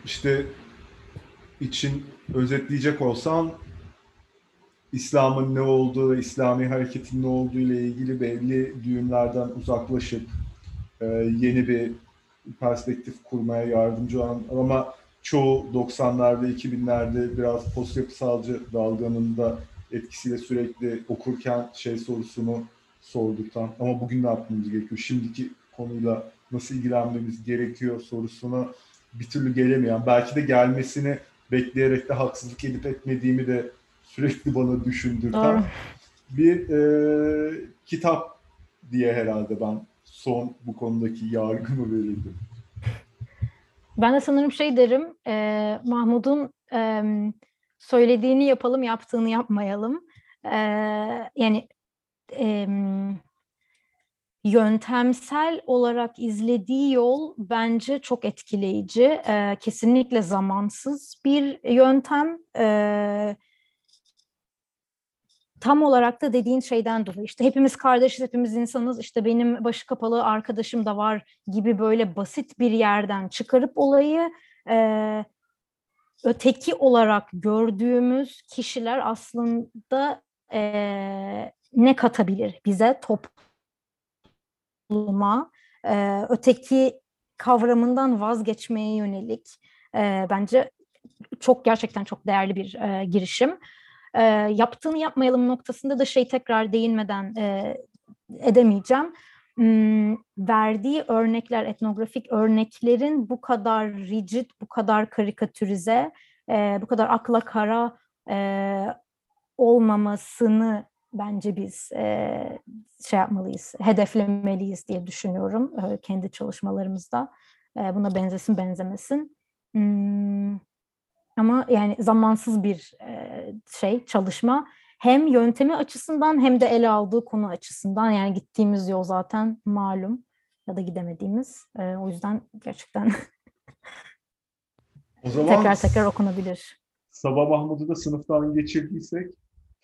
işte için özetleyecek olsam İslam'ın ne olduğu İslami hareketin ne olduğu ile ilgili belli düğümlerden uzaklaşıp e, yeni bir perspektif kurmaya yardımcı olan ama çoğu 90'larda 2000'lerde biraz post yapısalcı dalganın da etkisiyle sürekli okurken şey sorusunu sorduktan ama bugün ne yapmamız gerekiyor? Şimdiki konuyla nasıl ilgilenmemiz gerekiyor sorusuna bir türlü gelemeyen, belki de gelmesini bekleyerek de haksızlık edip etmediğimi de sürekli bana düşündürten bir e, kitap diye herhalde ben son bu konudaki yargımı verirdim. Ben de sanırım şey derim, e, Mahmut'un e, söylediğini yapalım, yaptığını yapmayalım. E, yani e, yöntemsel olarak izlediği yol bence çok etkileyici. E, kesinlikle zamansız bir yöntem. E, tam olarak da dediğin şeyden dolayı işte hepimiz kardeşiz, hepimiz insanız, işte benim başı kapalı arkadaşım da var gibi böyle basit bir yerden çıkarıp olayı e, öteki olarak gördüğümüz kişiler aslında e, ne katabilir bize topluma, e, öteki kavramından vazgeçmeye yönelik e, bence çok gerçekten çok değerli bir e, girişim e, yaptığını yapmayalım noktasında da şey tekrar değinmeden e, edemeyeceğim. Hmm, verdiği örnekler, etnografik örneklerin bu kadar rigid, bu kadar karikatürize, e, bu kadar akla kara e, olmamasını bence biz e, şey yapmalıyız, hedeflemeliyiz diye düşünüyorum e, kendi çalışmalarımızda. E, buna benzesin benzemesin. Hmm, ama yani zamansız bir e, şey çalışma hem yöntemi açısından hem de ele aldığı konu açısından yani gittiğimiz yol zaten malum ya da gidemediğimiz e, o yüzden gerçekten O zaman tekrar tekrar okunabilir. Sabah Mahmut'u da sınıftan geçirdiysek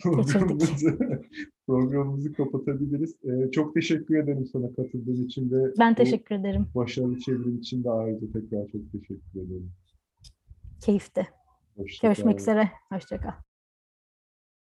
programımızı, [LAUGHS] programımızı kapatabiliriz. Ee, çok teşekkür ederim sana katıldığın için ve Ben teşekkür ederim. başarılı çevrim için de ayrıca tekrar çok teşekkür ederim. Keyifti. Hoşça Görüşmek kal. üzere. Hoşçakal.